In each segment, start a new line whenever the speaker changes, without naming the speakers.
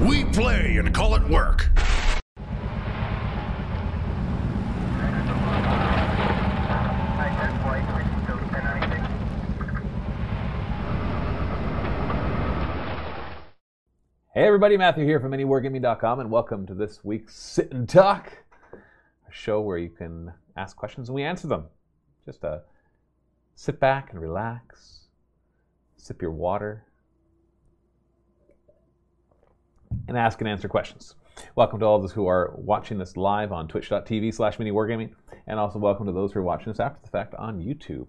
We play and call it work.
Hey everybody, Matthew here from MiniWargaming.com and welcome to this week's Sit and Talk, a show where you can ask questions and we answer them. Just uh, sit back and relax, sip your water, and ask and answer questions. Welcome to all of those who are watching this live on twitch.tv slash miniwargaming, and also welcome to those who are watching this after the fact on YouTube.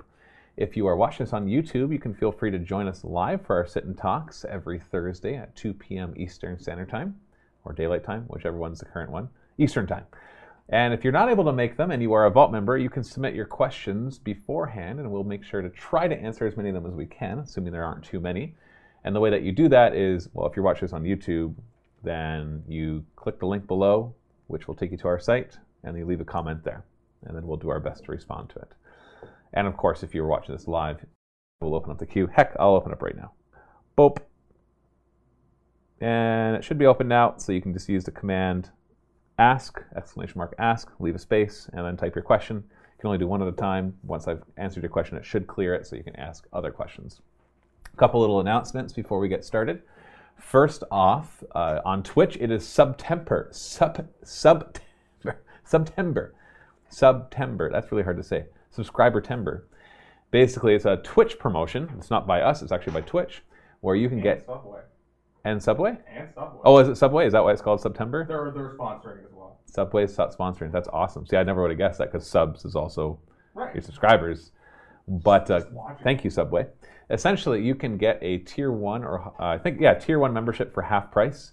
If you are watching us on YouTube, you can feel free to join us live for our sit and talks every Thursday at 2 p.m. Eastern Standard Time, or Daylight Time, whichever one's the current one, Eastern Time. And if you're not able to make them and you are a Vault member, you can submit your questions beforehand, and we'll make sure to try to answer as many of them as we can, assuming there aren't too many. And the way that you do that is, well, if you're watching this on YouTube, then you click the link below, which will take you to our site, and you leave a comment there. And then we'll do our best to respond to it. And of course, if you're watching this live, we'll open up the queue. Heck, I'll open up right now. Boop. And it should be open now, so you can just use the command ask, exclamation mark ask, leave a space, and then type your question. You can only do one at a time. Once I've answered your question, it should clear it so you can ask other questions. A couple little announcements before we get started. First off, uh, on Twitch, it is September. Sub, September. September. September. That's really hard to say subscriber timber. Basically, it's a Twitch promotion. It's not by us, it's actually by Twitch, where you can
and
get.
Subway.
And Subway?
And Subway.
Oh, is it Subway? Is that why it's called September?
They're, they're sponsoring as well.
Subway's sponsoring. That's awesome. See, I never would have guessed that because subs is also
Right.
your subscribers. But uh, thank you, Subway. Essentially, you can get a tier one or uh, I think yeah, tier one membership for half price.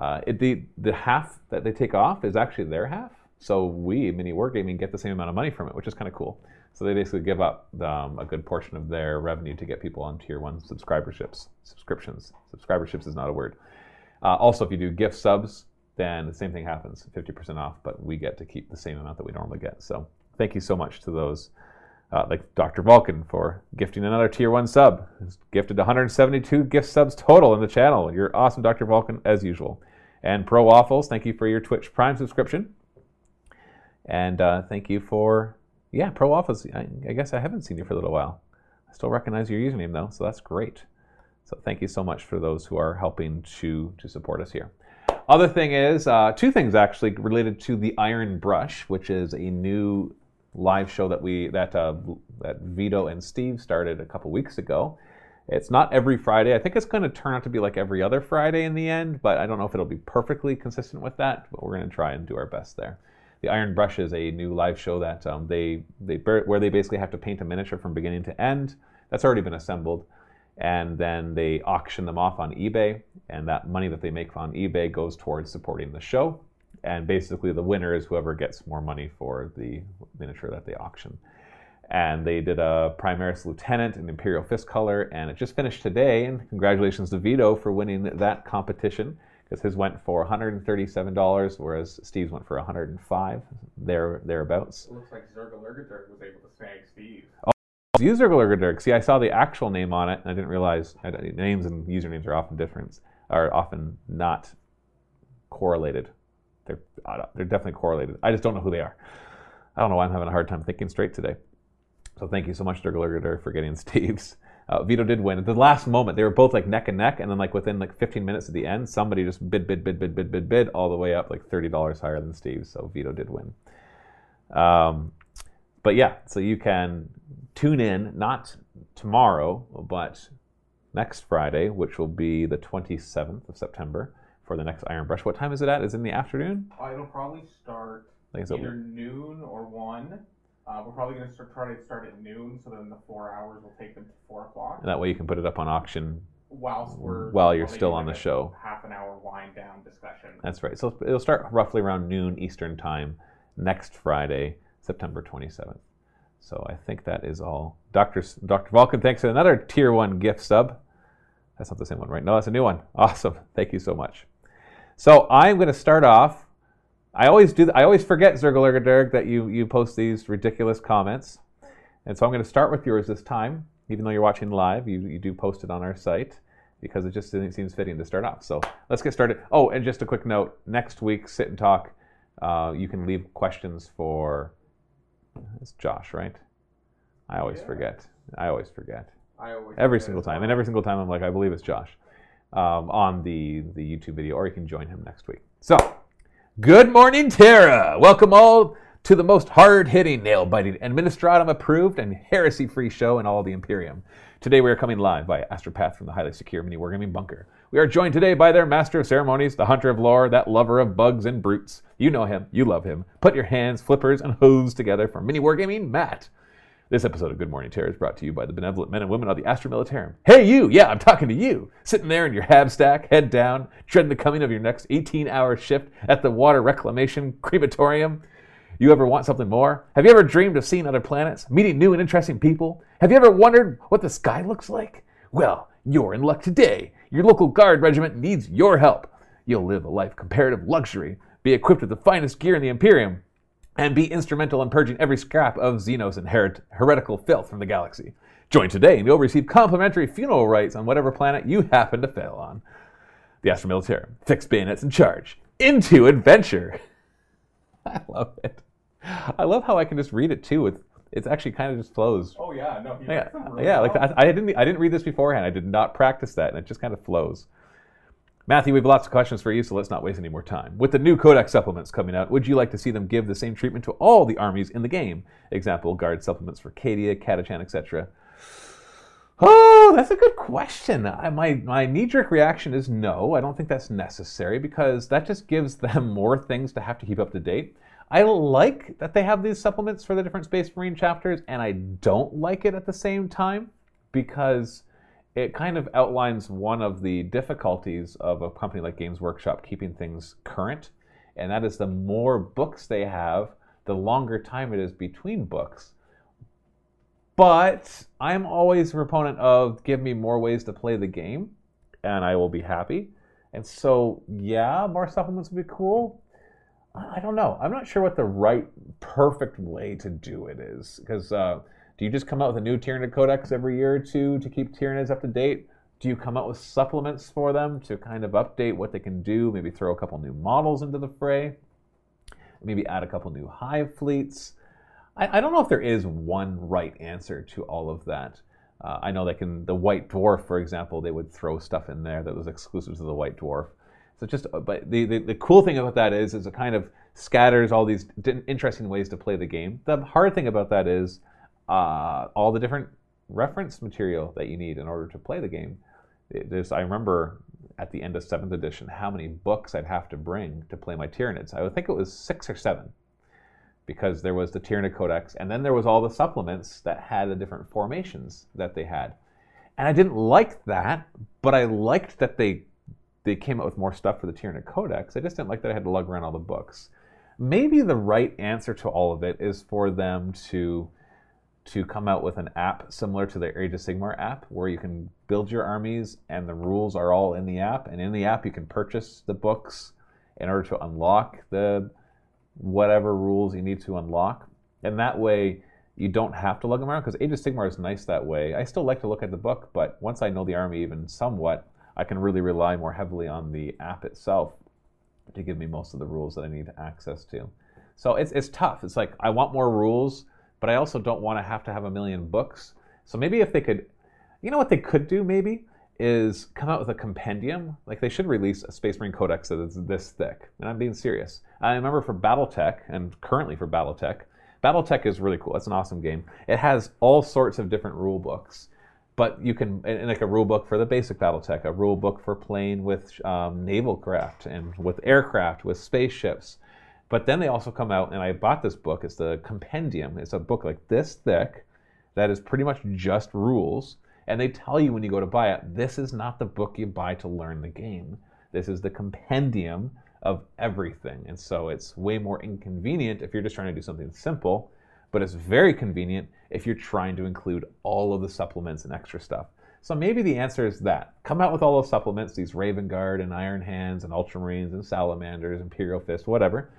Uh, it, the the half that they take off is actually their half. So we, Mini Wargaming, get the same amount of money from it, which is kind of cool. So they basically give up um, a good portion of their revenue to get people on tier one subscriberships, subscriptions. Subscriberships is not a word. Uh, also, if you do gift subs, then the same thing happens, 50% off, but we get to keep the same amount that we normally get. So thank you so much to those, uh, like Dr. Vulcan for gifting another tier one sub. He's gifted 172 gift subs total in the channel. You're awesome, Dr. Vulcan, as usual. And Pro Waffles, thank you for your Twitch Prime subscription. And uh, thank you for, yeah, Pro Waffles. I, I guess I haven't seen you for a little while. I still recognize your username though, so that's great. So thank you so much for those who are helping to to support us here. Other thing is uh, two things actually related to the Iron Brush, which is a new live show that we that uh, that Vito and Steve started a couple weeks ago. It's not every Friday. I think it's going to turn out to be like every other Friday in the end, but I don't know if it'll be perfectly consistent with that. But we're going to try and do our best there. The Iron Brush is a new live show that um, they they where they basically have to paint a miniature from beginning to end. That's already been assembled, and then they auction them off on eBay, and that money that they make on eBay goes towards supporting the show. And basically, the winner is whoever gets more money for the miniature that they auction. And they did a Primaris Lieutenant in Imperial Fist color, and it just finished today. And congratulations to Vito for winning that competition because his went for $137, whereas Steve's went for 105 there thereabouts.
It looks like Zergalurgadirk was able to snag Steve.
Oh, User Glurgadirk. See, I saw the actual name on it, and I didn't realize I names and usernames are often different, are often not correlated. They're they're definitely correlated. I just don't know who they are. I don't know why I'm having a hard time thinking straight today. So thank you so much, Durgalurgadir, for getting Steve's. Uh, Vito did win at the last moment. They were both like neck and neck, and then like within like 15 minutes at the end, somebody just bid, bid, bid, bid, bid, bid, bid, all the way up like $30 higher than Steve's. So Vito did win. Um, but yeah, so you can tune in not tomorrow, but next Friday, which will be the 27th of September for the next Iron Brush. What time is it at? Is it in the afternoon?
Uh, it'll probably start
is it-
either noon or one. Uh, we're probably going to start, try to start at noon, so then the four hours will take them to four o'clock.
and that way you can put it up on auction.
Whilst we're
While you're still on the show.
half an hour wind down discussion.
That's right. So it'll start roughly around noon Eastern time next Friday, September 27th. So I think that is all. Dr. S- Dr. Vulcan, thanks for another tier one gift sub. That's not the same one, right? No, that's a new one. Awesome. Thank you so much. So I'm going to start off. I always do. I always forget Zergalurgadirg that you you post these ridiculous comments, and so I'm going to start with yours this time. Even though you're watching live, you you do post it on our site, because it just seems fitting to start off. So let's get started. Oh, and just a quick note: next week, sit and talk. Uh, you can leave questions for. It's Josh, right? I always
Yeah.
forget. I always forget
I always
every
forget
single time, and every single time I'm like, I believe it's Josh, um, on the the YouTube video, or you can join him next week. So, good morning, Terra. Welcome all to the most hard-hitting, nail-biting, administratum approved, and heresy-free show in all the Imperium. Today we are coming live by Astropath from the highly secure mini wargaming bunker. We are joined today by their master of ceremonies, the hunter of lore, that lover of bugs and brutes. You know him, you love him. Put your hands, flippers, and hooves together for mini wargaming, Matt. This episode of Good Morning Terra is brought to you by the benevolent men and women of the Astra Militarum. Hey, you! Yeah, I'm talking to you! Sitting there in your hab stack, head down, dreading the coming of your next 18 hour shift at the water reclamation crematorium. You ever want something more? Have you ever dreamed of seeing other planets, meeting new and interesting people? Have you ever wondered what the sky looks like? Well, you're in luck today. Your local guard regiment needs your help. You'll live a life of comparative luxury, be equipped with the finest gear in the Imperium, and be instrumental in purging every scrap of Xenos and heret- heretical filth from the galaxy. Join today and you'll receive complimentary funeral rites on whatever planet you happen to fail on. The Astra Militarum. Fix bayonets and charge. Into adventure. I love it. I love how I can just read it too. With it's actually kind of just flows.
Oh yeah, no,
Yeah,
really
yeah. Like. I, I didn't, I didn't read this beforehand. I did not practice that, and it just kind of flows. Matthew, we have lots of questions for you, so let's not waste any more time. With the new Codex supplements coming out, would you like to see them give the same treatment to all the armies in the game? Example: guard supplements for Cadia, Catachan, etc. Oh, that's a good question. I, my my knee jerk reaction is no. I don't think that's necessary because that just gives them more things to have to keep up to date. I like that they have these supplements for the different Space Marine chapters, and I don't like it at the same time because it kind of outlines one of the difficulties of a company like Games Workshop keeping things current, and that is the more books they have, the longer time it is between books. But I'm always a proponent of give me more ways to play the game, and I will be happy. And so, yeah, more supplements would be cool. I don't know. I'm not sure what the right, perfect way to do it is. Because uh, do you just come out with a new Tyranid Codex every year or two to keep Tyranids up to date? Do you come out with supplements for them to kind of update what they can do? Maybe throw a couple new models into the fray? Maybe add a couple new hive fleets? I, I don't know if there is one right answer to all of that. Uh, I know they can, the White Dwarf, for example, they would throw stuff in there that was exclusive to the White Dwarf. So just, but the, the, the cool thing about that is, is it kind of scatters all these interesting ways to play the game. The hard thing about that is uh, all the different reference material that you need in order to play the game. There's, I remember at the end of seventh edition how many books I'd have to bring to play my Tyranids. I would think it was six or seven because there was the Tyranid Codex, and then there was all the supplements that had the different formations that they had. And I didn't like that, but I liked that they they came out with more stuff for the Tyranid Codex. I just didn't like that I had to lug around all the books. Maybe the right answer to all of it is for them to to come out with an app similar to the Age of Sigmar app, where you can build your armies and the rules are all in the app. And in the app, you can purchase the books in order to unlock the whatever rules you need to unlock. And that way, you don't have to lug them around because Age of Sigmar is nice that way. I still like to look at the book, but once I know the army even somewhat, I can really rely more heavily on the app itself to give me most of the rules that I need access to. So it's, it's tough. It's like I want more rules, but I also don't want to have to have a million books. So maybe if they could, you know what they could do maybe is come out with a compendium. Like they should release a Space Marine Codex that is this thick. And I'm being serious. I remember for BattleTech and currently for BattleTech, BattleTech is really cool. It's an awesome game. It has all sorts of different rule books but you can and like a rule book for the basic BattleTech, a rule book for playing with um, naval craft and with aircraft, with spaceships. But then they also come out, and I bought this book. It's the compendium. It's a book like this thick, that is pretty much just rules. And they tell you when you go to buy it, this is not the book you buy to learn the game. This is the compendium of everything. And so it's way more inconvenient if you're just trying to do something simple but it's very convenient if you're trying to include all of the supplements and extra stuff. So maybe the answer is that. Come out with all those supplements, these Raven Guard and Iron Hands and Ultramarines and Salamanders, Imperial Fist, whatever.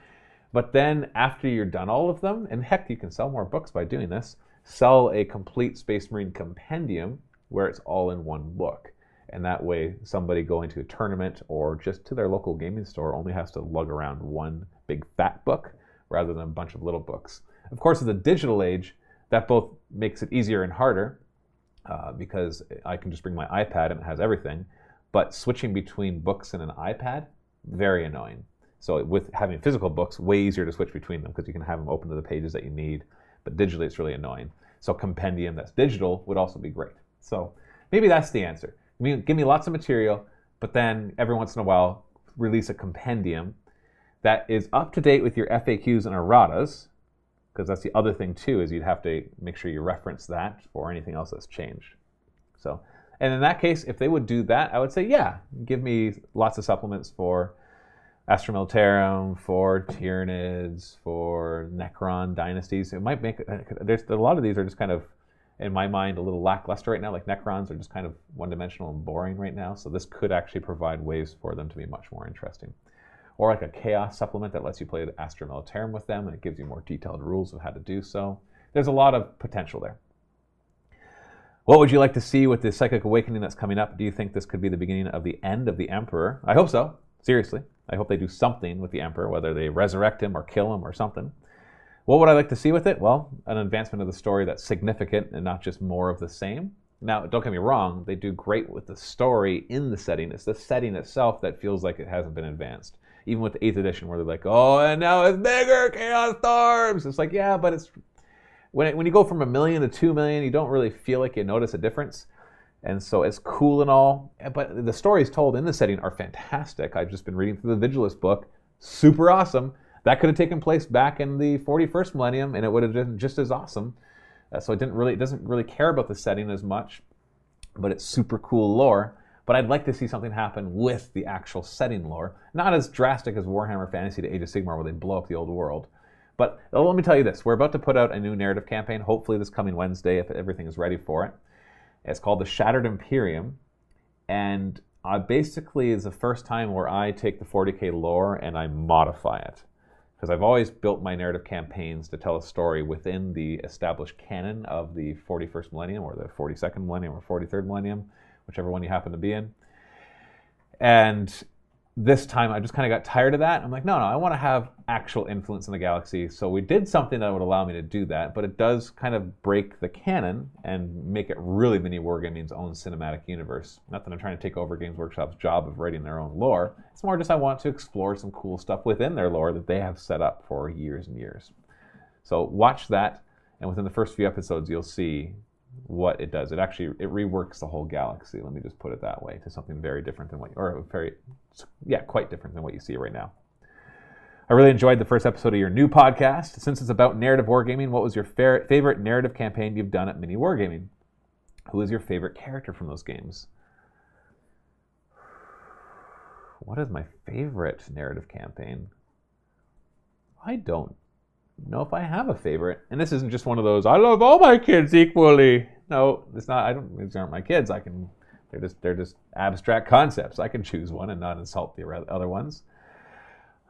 But then after you're done all of them, and heck, you can sell more books by doing this, sell a complete Space Marine compendium where it's all in one book. And that way, somebody going to a tournament or just to their local gaming store only has to lug around one big fat book rather than a bunch of little books. Of course, in the digital age, that both makes it easier and harder uh, because I can just bring my iPad and it has everything. But switching between books and an iPad, very annoying. So with having physical books, way easier to switch between them because you can have them open to the pages that you need. But digitally, it's really annoying. So compendium that's digital would also be great. So maybe that's the answer. I mean, give me lots of material, but then every once in a while release a compendium that is up to date with your FAQs and erratas, because that's the other thing too is you'd have to make sure you reference that for anything else that's changed. So, and in that case, if they would do that, I would say, yeah, give me lots of supplements for Astra Militarum, for Tyranids, for Necron dynasties. It might make uh, there's a lot of these are just kind of in my mind a little lackluster right now. Like Necrons are just kind of one-dimensional and boring right now. So this could actually provide ways for them to be much more interesting. Or like a Chaos supplement that lets you play the Astra Militarum with them, and it gives you more detailed rules of how to do so. There's a lot of potential there. What would you like to see with the Psychic Awakening that's coming up? Do you think this could be the beginning of the end of the Emperor? I hope so. Seriously. I hope they do something with the Emperor, whether they resurrect him or kill him or something. What would I like to see with it? Well, an advancement of the story that's significant and not just more of the same. Now, don't get me wrong, they do great with the story in the setting. It's the setting itself that feels like it hasn't been advanced. Even with the 8th edition, where they're like, oh, and now it's bigger, Chaos Storms. It's like, yeah, but it's. When, it, when you go from a million to two million, you don't really feel like you notice a difference. And so it's cool and all, but the stories told in the setting are fantastic. I've just been reading through the Vigilus book, super awesome. That could have taken place back in the 41st millennium, and it would have been just as awesome. Uh, so it didn't really, it doesn't really care about the setting as much, but it's super cool lore. But I'd like to see something happen with the actual setting lore, not as drastic as Warhammer Fantasy to Age of Sigmar, where they blow up the old world. But uh, let me tell you this: we're about to put out a new narrative campaign. Hopefully, this coming Wednesday, if everything is ready for it. It's called the Shattered Imperium, and uh, basically is the first time where I take the 40k lore and I modify it. Because I've always built my narrative campaigns to tell a story within the established canon of the 41st millennium or the 42nd millennium or 43rd millennium, whichever one you happen to be in. And this time I just kind of got tired of that. I'm like, no, no, I want to have actual influence in the galaxy. So we did something that would allow me to do that, but it does kind of break the canon and make it really mini wargaming's own cinematic universe. Not that I'm trying to take over Games Workshop's job of writing their own lore. It's more just I want to explore some cool stuff within their lore that they have set up for years and years. So watch that, and within the first few episodes, you'll see what it does. It actually it reworks the whole galaxy. Let me just put it that way to something very different than what, or very, yeah, quite different than what you see right now. I really enjoyed the first episode of your new podcast. Since it's about narrative wargaming, what was your fa- favorite narrative campaign you've done at Mini Wargaming? Who is your favorite character from those games? What is my favorite narrative campaign? I don't know if I have a favorite. And this isn't just one of those, I love all my kids equally. No, it's not. I don't, these aren't my kids. I can, they're just, they're just abstract concepts. I can choose one and not insult the other ones.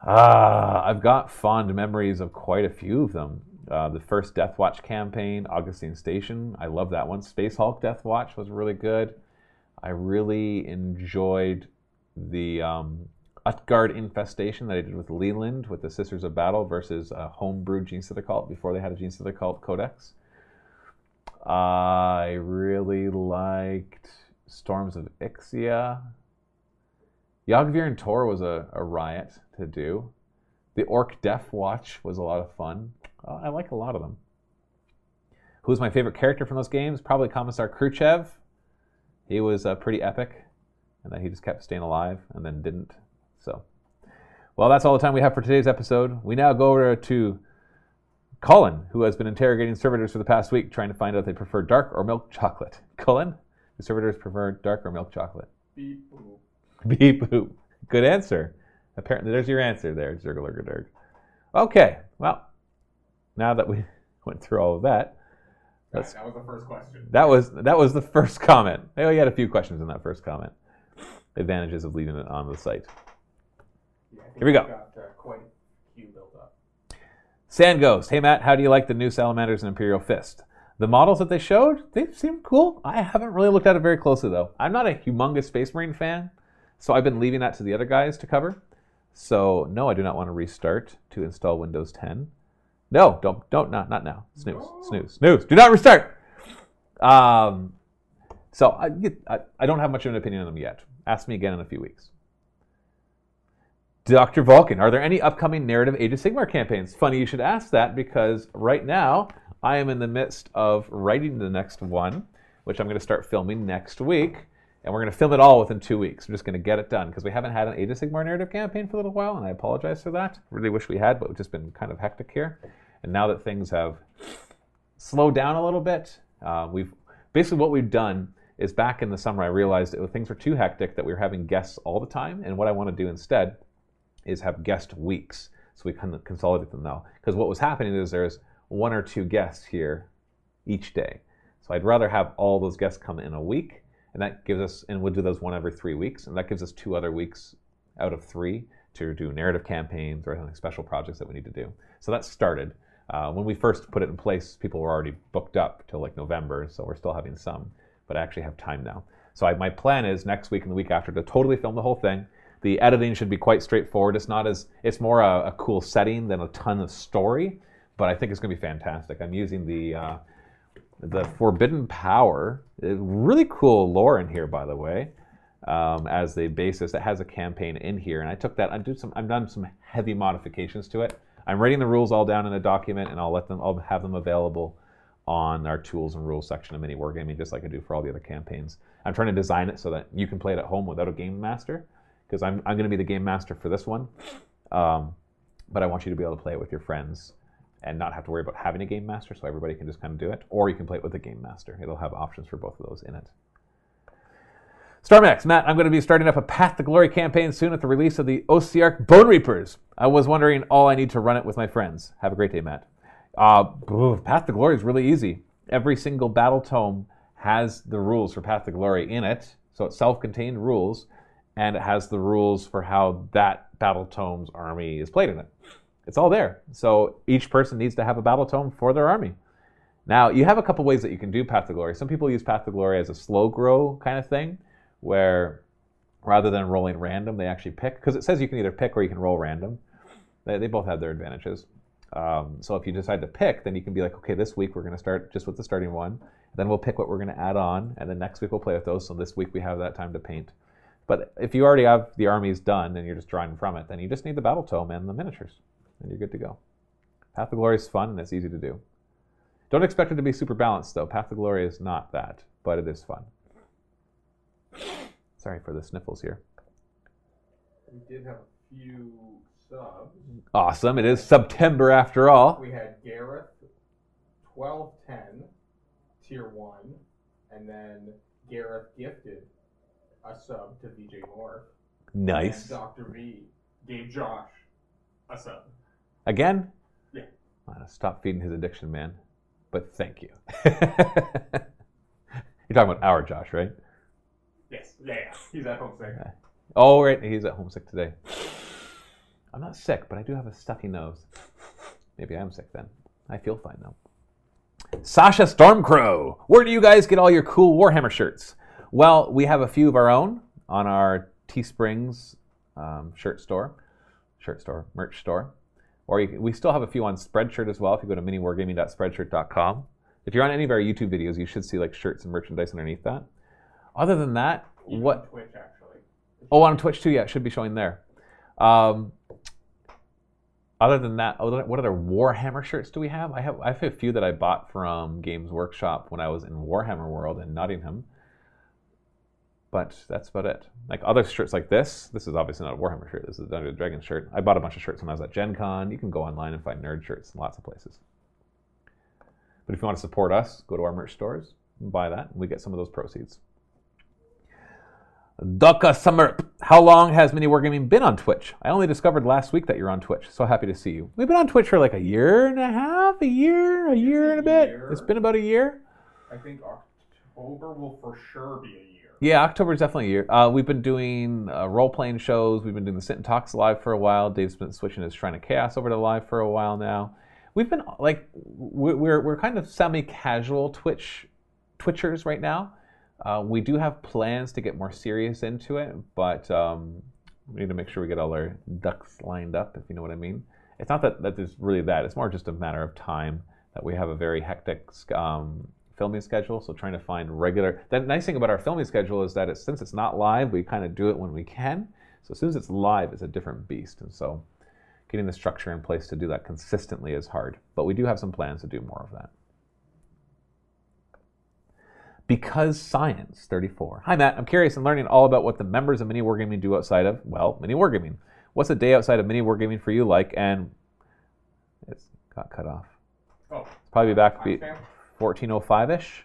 Ah, I've got fond memories of quite a few of them. Uh, the first Death Watch campaign, Augustine Station, I love that one. Space Hulk Death Watch was really good. I really enjoyed the um, Utgard infestation that I did with Leland with the Sisters of Battle versus a homebrew Genestealer cult before they had a Genestealer cult codex. I really liked Storms of Ixia. Yagvir and Tor was a, a riot to do. The Orc Death Watch was a lot of fun. Uh, I like a lot of them. Who's my favorite character from those games? Probably Commissar Khrushchev. He was uh, pretty epic, and that he just kept staying alive and then didn't. So, well, that's all the time we have for today's episode. We now go over to Colin, who has been interrogating servitors for the past week, trying to find out if they prefer dark or milk chocolate. Colin, do servitors prefer dark or milk chocolate?
Beep boop.
Beep boop. Good answer. Apparently, there's your answer there, Zerglergerderg. Okay, well, now that we went through all of that,
that was the first question.
that was that was the first comment. Oh, you had a few questions in that first comment. Advantages of leaving it on the site.
Yeah,
Here we go.
Got uh, quite a few built up.
Sand Ghost. Hey Matt, how do you like the new Salamanders and Imperial Fist? The models that they showed, they seem cool. I haven't really looked at it very closely though. I'm not a humongous Space Marine fan, so I've been leaving that to the other guys to cover. So no, I do not want to restart to install Windows 10. No, don't, don't, not, not now. Snooze,
No.
snooze, snooze. Do not restart. Um, so I, I, I don't have much of an opinion on them yet. Ask me again in a few weeks. Dr. Vulcan, are there any upcoming narrative Age of Sigmar campaigns? Funny you should ask that because right now I am in the midst of writing the next one, which I'm going to start filming next week. And we're going to film it all within two weeks. We're just going to get it done because we haven't had an Age of Sigmar narrative campaign for a little while, and I apologize for that. Really wish we had, but we've just been kind of hectic here. And now that things have slowed down a little bit, uh, we've basically what we've done is back in the summer I realized that things were too hectic that we were having guests all the time, and what I want to do instead is have guest weeks. So we of consolidate them now. Because what was happening is there's one or two guests here each day. So I'd rather have all those guests come in a week, and that gives us, and we'll do those one every three weeks, and that gives us two other weeks out of three to do narrative campaigns or anything special projects that we need to do. So that started. Uh, when we first put it in place, people were already booked up till like November, so we're still having some, but I actually have time now. So I, my plan is next week and the week after to totally film the whole thing. The editing should be quite straightforward. It's not as it's more a, a cool setting than a ton of story, but I think it's going to be fantastic. I'm using the uh, the Forbidden Power, uh, really cool lore in here, by the way, um, as the basis. It has a campaign in here, and I took that. I do some. I've done some heavy modifications to it. I'm writing the rules all down in a document, and I'll let them. I'll have them available on our tools and rules section of Mini Wargaming, just like I do for all the other campaigns. I'm trying to design it so that you can play it at home without a game master, because I'm I'm going to be the game master for this one. Um, but I want you to be able to play it with your friends and not have to worry about having a game master, so everybody can just kind of do it. Or you can play it with a game master. It'll have options for both of those in it. StarMax, Matt, I'm going to be starting up a Path to Glory campaign soon at the release of the Ossiarch Bone Reapers. I was wondering all I need to run it with my friends. Have a great day, Matt. Uh, Path to Glory is really easy. Every single battle tome has the rules for Path to Glory in it, so it's self-contained rules, and it has the rules for how that battle tome's army is played in it. It's all there. So each person needs to have a battle tome for their army. Now, you have a couple ways that you can do Path to Glory. Some people use Path to Glory as a slow grow kind of thing, where rather than rolling random, they actually pick, because it says you can either pick or you can roll random. They, they both have their advantages. Um, so if you decide to pick, then you can be like, okay, this week we're going to start just with the starting one. Then we'll pick what we're going to add on, and then next week we'll play with those. So this week we have that time to paint. But if you already have the armies done and you're just drawing from it, then you just need the battle tome and the miniatures, and you're good to go. Path to Glory is fun and it's easy to do. Don't expect it to be super balanced though. Path to Glory is not that, but it is fun. Sorry for the sniffles here.
We did have a few subs.
Awesome. It is September after all.
We had Gareth, twelve ten, tier one, and then Gareth gifted a sub to VJ Moore.
Nice.
And Dr. V gave Josh a sub.
Again?
Yeah.
Gonna stop feeding his addiction, man. But thank you. You're talking about our Josh, right?
Yes, yeah, yeah. He's at home sick.
Oh, right. He's at home sick today. I'm not sick, but I do have a stuffy nose. Maybe I'm sick then. I feel fine though. Sasha Stormcrow, where do you guys get all your cool Warhammer shirts? Well, we have a few of our own on our Teesprings um, shirt store, shirt store, merch store. Or you, we still have a few on Spreadshirt as well. If you go to miniwargaming.spreadshirt.com, if you're on any of our YouTube videos, you should see like shirts and merchandise underneath that. Other than that,
Even
what?
Twitch actually.
Oh, on Twitch too. Yeah, it should be showing there. Um, other than that, what other Warhammer shirts do we have? I have I have a few that I bought from Games Workshop when I was in Warhammer World in Nottingham. But that's about it. Like other shirts like this, this is obviously not a Warhammer shirt. This is a Dungeons and Dragons shirt. I bought a bunch of shirts when I was at Gen Con. You can go online and find nerd shirts in lots of places. But if you want to support us, go to our merch stores and buy that, and we get some of those proceeds. Ducka Summer, how long has Mini Wargaming been on Twitch? I only discovered last week that you're on Twitch. So happy to see you. We've been on Twitch for like a year and a half, a year, a year and a bit.
year.
It's been about a year.
I think October will for sure be a year.
Yeah, October is definitely a year. Uh, we've been doing uh, role playing shows. We've been doing the Sit and Talks live for a while. Dave's been switching his Shrine of Chaos over to live for a while now. we've been like we- we're we're kind of semi-casual Twitch Twitchers right now. Uh, we do have plans to get more serious into it, but um, we need to make sure we get all our ducks lined up, if you know what I mean. It's not that that really that. It's more just a matter of time that we have a very hectic um, filming schedule. So trying to find regular. The nice thing about our filming schedule is that it's, since it's not live, we kind of do it when we can. So as soon as it's live, it's a different beast, and so getting the structure in place to do that consistently is hard. But we do have some plans to do more of that. Because Science 34. Hi, Matt. I'm curious in learning all about what the members of Mini Wargaming do outside of, well, Mini Wargaming. What's a day outside of Mini Wargaming for you like? And it's got cut off.
Oh,
It's probably back be
timestamp?
1405 ish.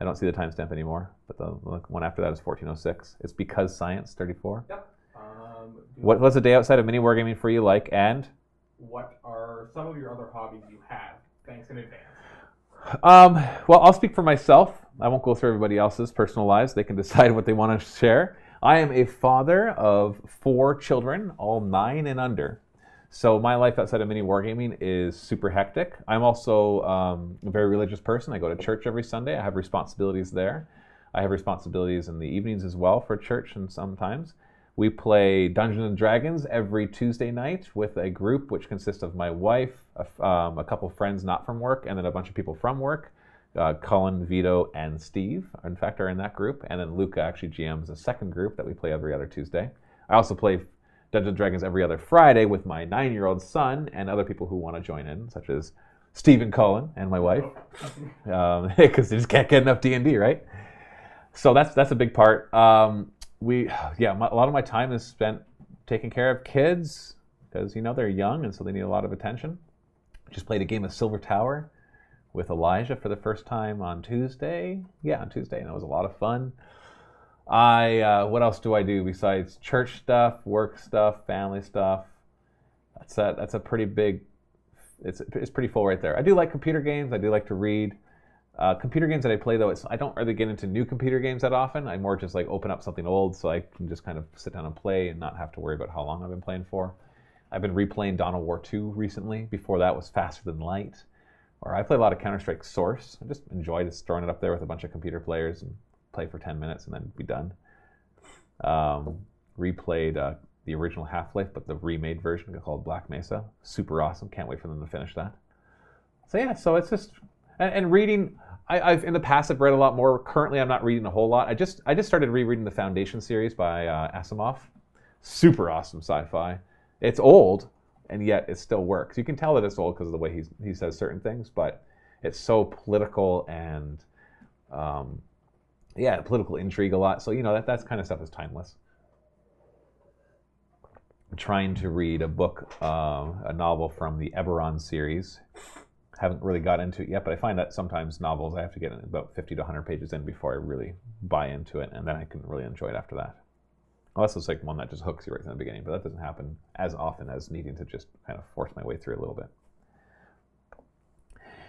I don't see the timestamp anymore, but the one after that is 1406. It's Because Science 34.
Yep. Um,
What, was a day outside of Mini Wargaming for you like? And
What are some of your other hobbies you have? Thanks in advance.
Um, well, I'll speak for myself. I won't go through everybody else's personal lives. They can decide what they want to share. I am a father of four children, all nine and under. So my life outside of mini wargaming is super hectic. I'm also um, a very religious person. I go to church every Sunday. I have responsibilities there. I have responsibilities in the evenings as well for church and sometimes. We play Dungeons and Dragons every Tuesday night with a group which consists of my wife, a, um, a couple friends not from work, and then a bunch of people from work. Uh, Colin, Vito, and Steve, in fact, are in that group. And then Luca actually GMs a second group that we play every other Tuesday. I also play Dungeons and Dragons every other Friday with my nine year old son and other people who want to join in, such as Stephen Cullen and my wife, because they just can't get enough D and D, right? So that's that's a big part. Um, we, yeah, my, a lot of my time is spent taking care of kids because you know they're young and so they need a lot of attention. Just played a game of Silver Tower with Elijah for the first time on Tuesday. Yeah, on Tuesday, and it was a lot of fun. I uh, what else do I do besides church stuff, work stuff, family stuff? That's a that's a pretty big. It's it's pretty full right there. I do like computer games. I do like to read. Uh, computer games that I play though, I don't really get into new computer games that often. I more just like open up something old so I can just kind of sit down and play and not have to worry about how long I've been playing for. I've been replaying Dawn of War 2 recently. Before that was Faster Than Light. Or I play a lot of Counter Strike Source. I just enjoy just throwing it up there with a bunch of computer players and play for 10 minutes and then be done. Um, replayed uh, the original Half Life, but the remade version called Black Mesa. Super awesome. Can't wait for them to finish that. So yeah, so it's just and, and reading. I, I've in the past I've read a lot more. Currently, I'm not reading a whole lot. I just I just started rereading the Foundation series by uh, Asimov. Super awesome sci-fi. It's old, and yet it still works. You can tell that it's old because of the way he's, he says certain things, but it's so political and um, yeah, political intrigue a lot. So you know that that's kind of stuff is timeless. I'm trying to read a book, uh, a novel from the Eberron series. Haven't really got into it yet, but I find that sometimes novels I have to get about 50 to 100 pages in before I really buy into it, and then I can really enjoy it after that. Unless it's like one that just hooks you right from the beginning, but that doesn't happen as often as needing to just kind of force my way through a little bit.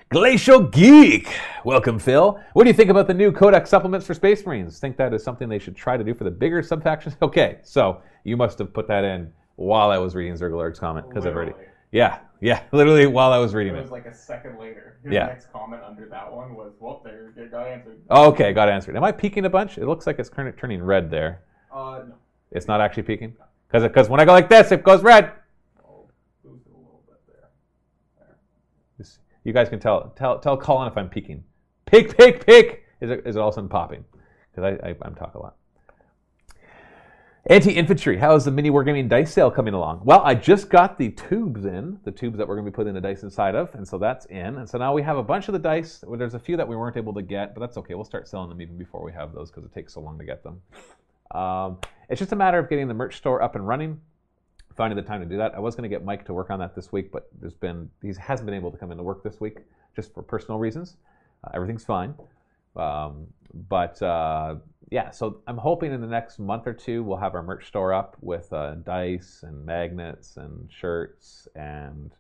Glacial Geek! Welcome, Phil. What do you think about the new Codex supplements for Space Marines? Think that is something they should try to do for the bigger subfactions? Okay, so you must have put that in while I was reading Zergalarg's comment because I've already. Yeah, yeah, literally while I was reading
It
it.
was like a second later. Your
Yeah.
next comment under that one was, well, there, it got answered.
Oh, okay, got answered. Am I peaking a bunch? It looks like it's turning red there.
Uh, no.
It's not actually peaking? Because when I go like this, it goes red.
I'll boost it a little bit there. There.
Just- You guys can tell tell tell Colin if I'm peaking. Peak, peak, peak. Is it is it all of a sudden popping? Because I, I I'm talk a lot. Anti-infantry. How is the mini wargaming dice sale coming along? Well, I just got the tubes in, the tubes that we're going to be putting the dice inside of, and so that's in. And so now we have a bunch of the dice. Well, There's a few that we weren't able to get, but that's okay. We'll start selling them even before we have those because it takes so long to get them. Um, it's just a matter of getting the merch store up and running, finding the time to do that. I was going to get Mike to work on that this week, but there's been he hasn't been able to come into work this week just for personal reasons. Uh, everything's fine, um, but uh, yeah. So I'm hoping in the next month or two we'll have our merch store up with uh, dice and magnets and shirts and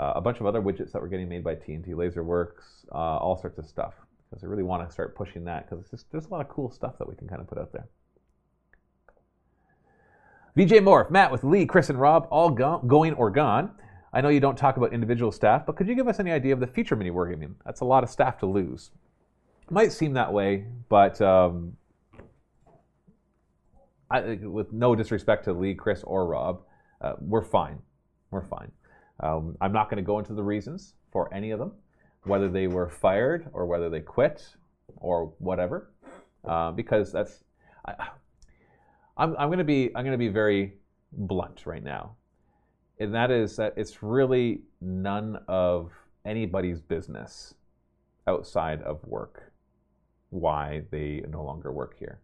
uh, a bunch of other widgets that were getting made by TNT LaserWorks, uh, all sorts of stuff. Because I really want to start pushing that because there's a lot of cool stuff that we can kind of put out there. VJ Morph, Matt with Lee, Chris, and Rob, all go- going or gone. I know you don't talk about individual staff, but could you give us any idea of the future mini wargaming? That's a lot of staff to lose. It might seem that way, but um, I, with no disrespect to Lee, Chris, or Rob, uh, we're fine. We're fine. Um, I'm not going to go into the reasons for any of them, whether they were fired or whether they quit or whatever, uh, because that's. I, I'm, I'm going to be I'm going to be very blunt right now, and that is that it's really none of anybody's business outside of work why they no longer work here,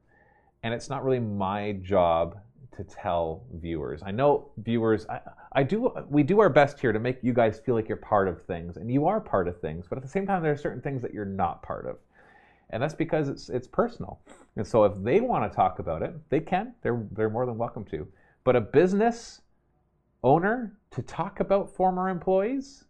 and it's not really my job to tell viewers. I know viewers, I, I, do, we do our best here to make you guys feel like you're part of things, and you are part of things. But at the same time, there are certain things that you're not part of, and that's because it's it's personal. And so, if they want to talk about it, they can. They're they're more than welcome to. But a business owner to talk about former employees,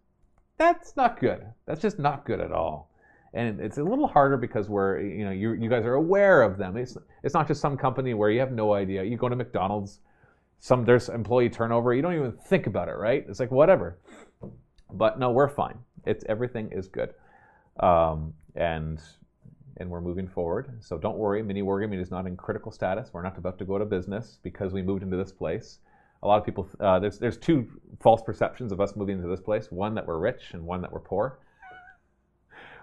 that's not good. That's just not good at all and it's a little harder because we're you know you, you guys are aware of them it's it's not just some company where you have no idea you go to mcdonald's some there's employee turnover you don't even think about it right it's like whatever but no we're fine it's everything is good um, and and we're moving forward so don't worry mini wargaming is not in critical status we're not about to go to business because we moved into this place a lot of people uh, there's there's two false perceptions of us moving into this place one that we're rich and one that we're poor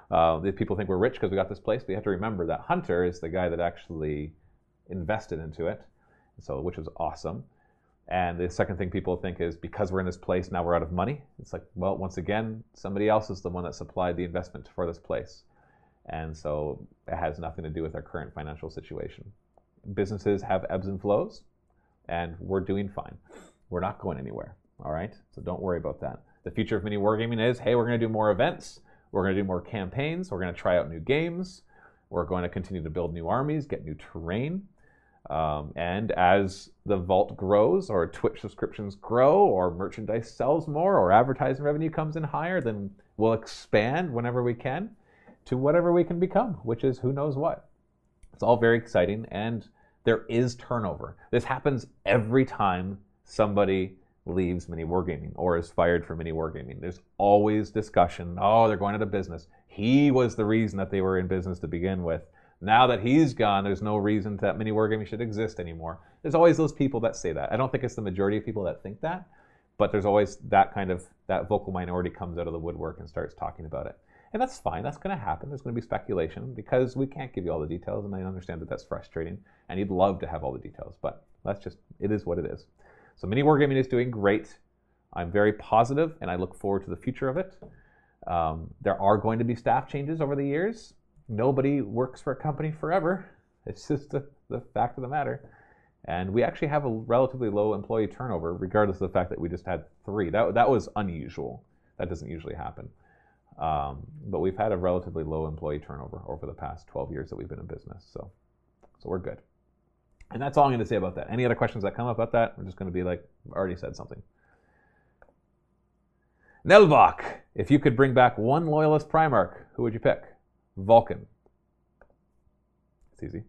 uh, people think we're rich because we got this place. But you have to remember that Hunter is the guy that actually invested into it, so which was awesome. And the second thing people think is because we're in this place now we're out of money. It's like well, once again, somebody else is the one that supplied the investment for this place, and so it has nothing to do with our current financial situation. Businesses have ebbs and flows, and we're doing fine. We're not going anywhere. All right, so don't worry about that. The future of mini wargaming is hey, we're going to do more events we're going to do more campaigns. We're going to try out new games. We're going to continue to build new armies, get new terrain. Um, and as the vault grows, or Twitch subscriptions grow, or merchandise sells more, or advertising revenue comes in higher, then we'll expand whenever we can to whatever we can become, which is who knows what. It's all very exciting, and there is turnover. This happens every time somebody leaves mini wargaming or is fired from mini wargaming. There's always discussion. Oh, they're going out of business. He was the reason that they were in business to begin with. Now that he's gone, there's no reason that mini wargaming should exist anymore. There's always those people that say that. I don't think it's the majority of people that think that, but there's always that kind of that vocal minority comes out of the woodwork and starts talking about it. And that's fine. That's going to happen. There's going to be speculation because we can't give you all the details, and I understand that that's frustrating. And you'd love to have all the details, but that's just it is what it is. So Mini Wargaming is doing great. I'm very positive, and I look forward to the future of it. Um, there are going to be staff changes over the years. Nobody works for a company forever. It's just the, the fact of the matter. And we actually have a relatively low employee turnover, regardless of the fact that we just had three. That, that was unusual. That doesn't usually happen. Um, but we've had a relatively low employee turnover over the past 12 years that we've been in business. So, so we're good. And that's all I'm going to say about that. Any other questions that come up about that? I'm just going to be like, I already said something. Nelvok, if you could bring back one loyalist Primarch, who would you pick? Vulcan. It's easy.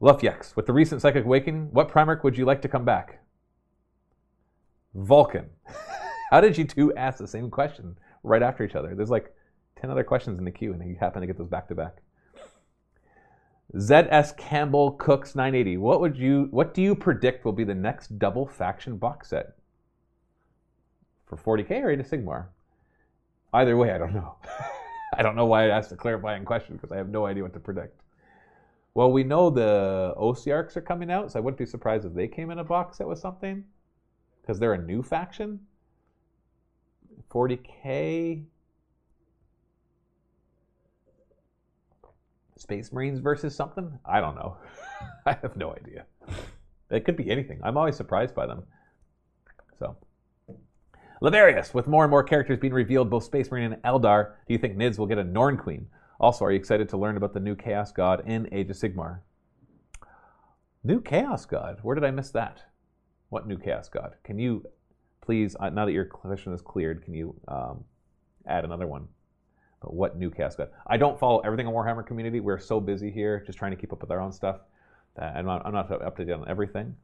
Lufyex, with the recent Psychic Awakening, what Primarch would you like to come back? Vulcan. How did you two ask the same question right after each other? There's like 10 other questions in the queue, and you happen to get those back to back. ZS Campbell Cooks 980. What would you what do you predict will be the next double faction box set? For 40k or Age of Sigmar? Either way, I don't know. I don't know why I asked a clarifying question because I have no idea what to predict. Well, we know the Ossiarchs are coming out, so I wouldn't be surprised if they came in a box set with something. Because they're a new faction. 40k Space Marines versus something? I don't know. I have no idea. It could be anything. I'm always surprised by them. So, Lavarius, with more and more characters being revealed, both Space Marine and Eldar, do you think Nids will get a Norn Queen? Also, are you excited to learn about the new Chaos God in Age of Sigmar? New Chaos God? Where did I miss that? What new Chaos God? Can you please, uh, now that your question is cleared, can you um, add another one? But what new Chaos God? I don't follow everything on Warhammer community. We're so busy here, just trying to keep up with our own stuff. I'm not, I'm not up to date on everything.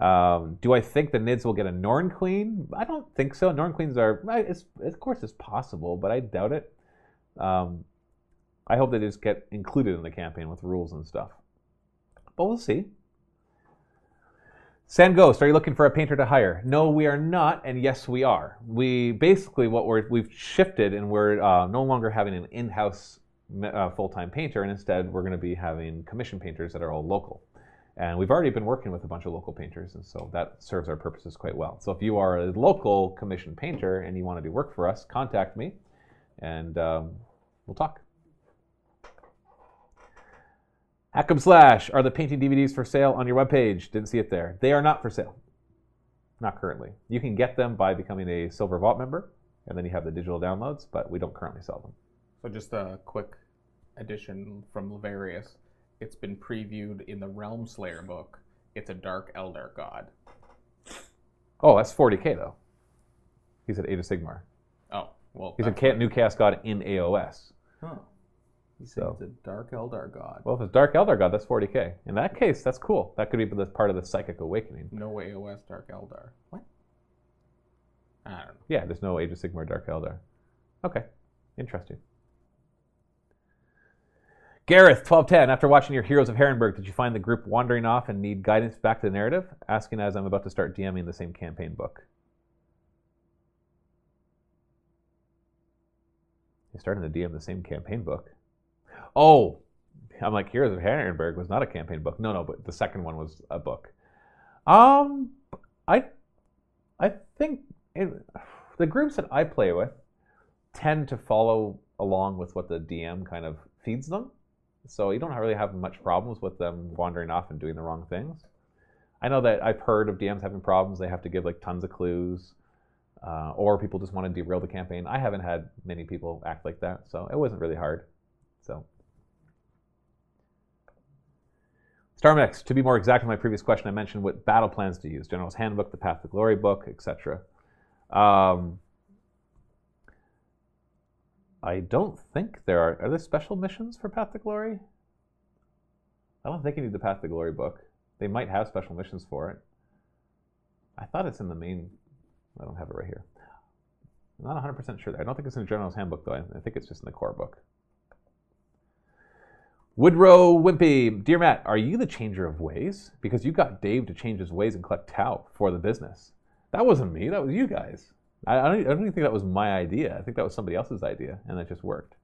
Um, do I think the Nids will get a Norn Queen? I don't think so. Norn Queens are, of course, it's possible, but I doubt it. Um, I hope they just get included in the campaign with rules and stuff. But we'll see. San Ghost, are you looking for a painter to hire? No, we are not, and yes, we are. We basically what we're we've shifted, and we're uh, no longer having an in-house uh, full-time painter, and instead we're going to be having commission painters that are all local. And we've already been working with a bunch of local painters, and so that serves our purposes quite well. So if you are a local commission painter and you want to do work for us, contact me, and um, we'll talk. Hack'em Slash, are the painting DVDs for sale on your webpage? Didn't see it there. They are not for sale. Not currently. You can get them by becoming a Silver Vault member, and then you have the digital downloads, but we don't currently sell them.
So just a quick addition from Lavarius. It's been previewed in the Realm Slayer book. It's a Dark Eldar god.
Oh, that's 40k though. He's at Age of Sigmar.
Oh, well.
He's a ca- new cast god in AOS.
Huh. He said
So-
it's a Dark Eldar god.
Well, if it's Dark Eldar God, that's 40k. In that case, that's cool. That could be the part of the Psychic Awakening.
No AOS Dark Eldar. What? I don't know.
Yeah, there's no Age of Sigmar Dark Eldar. Okay, interesting. Gareth, 1210. After watching your Heroes of Herrenberg, did you find the group wandering off and need guidance back to the narrative? Asking as I'm about to start DMing the same campaign book. You're starting to DM the same campaign book. Oh, I'm like Heroes of Herrenberg was not a campaign book. No, no, but the second one was a book. Um, I, I think it, the groups that I play with tend to follow along with what the DM kind of feeds them. So you don't really have much problems with them wandering off and doing the wrong things. I know that I've heard of DMs having problems. They have to give like tons of clues, uh, or people just want to derail the campaign. I haven't had many people act like that, so it wasn't really hard. So. StarMix, to be more exact in my previous question, I mentioned what battle plans to use General's Handbook, the Path to Glory book, etc. Um, I don't think there are. Are there special missions for Path to Glory? I don't think you need the Path to Glory book. They might have special missions for it. I thought it's in the main. I don't have it right here. I'm not 100% sure. I don't think it's in the General's Handbook, though. I think it's just in the core book. Woodrow Wimpy, dear Matt, are you the changer of ways? Because you got Dave to change his ways and collect Tau for the business. That wasn't me. That was you guys. I, I, don't, I don't even think that was my idea. I think that was somebody else's idea, and that just worked.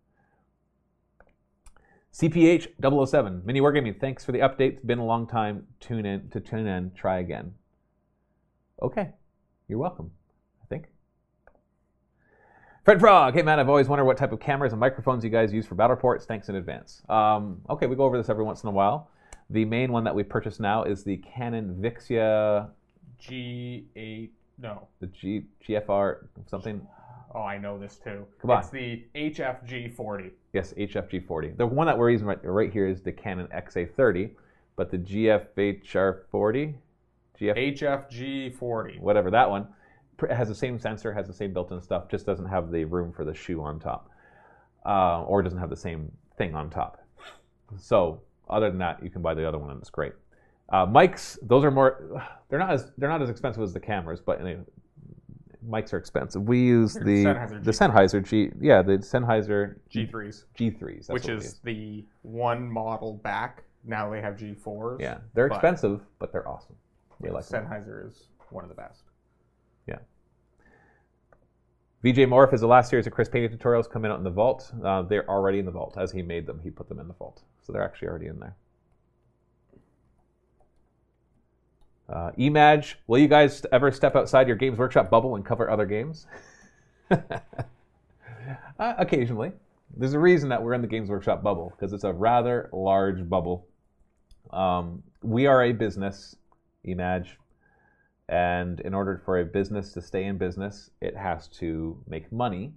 CPH 007, Mini Wargaming, thanks for the update. It's been a long time. Tune in to tune in. Try again. Okay, you're welcome. Fred Frog, hey man, I've always wondered what type of cameras and microphones you guys use for battle reports. Thanks in advance. Um, okay, we go over this every once in a while. The main one that we purchased now is the Canon Vixia,
G8. No.
the G, GFR something.
Oh, I know this too.
Come on.
It's the HFG40.
Yes, HFG40. The one that we're using right, right here is the Canon XA30, but the GFHR40, GF
HFG40.
whatever that one, has the same sensor, has the same built-in stuff, just doesn't have the room for the shoe on top, uh, or doesn't have the same thing on top. So other than that, you can buy the other one, and it's great. Uh, mics, those are more. They're not as they're not as expensive as the cameras, but you know, mics are expensive. We use the
Sennheiser
the
G3s.
Sennheiser G, yeah, the Sennheiser
G3s.
G3s, that's
which is the one model back. Now they have G4s.
Yeah, they're
but
expensive, but they're awesome. We like them.
Sennheiser is one of the best.
VJ Morph is the last series of Chris painting tutorials coming out in the vault. Uh, they're already in the vault. As he made them, he put them in the vault. So they're actually already in there. Uh, will you guys ever step outside your Games Workshop bubble and cover other games? uh, occasionally. There's a reason that we're in the Games Workshop bubble because it's a rather large bubble. Um, we are a business, Emag, and in order for a business to stay in business, it has to make money.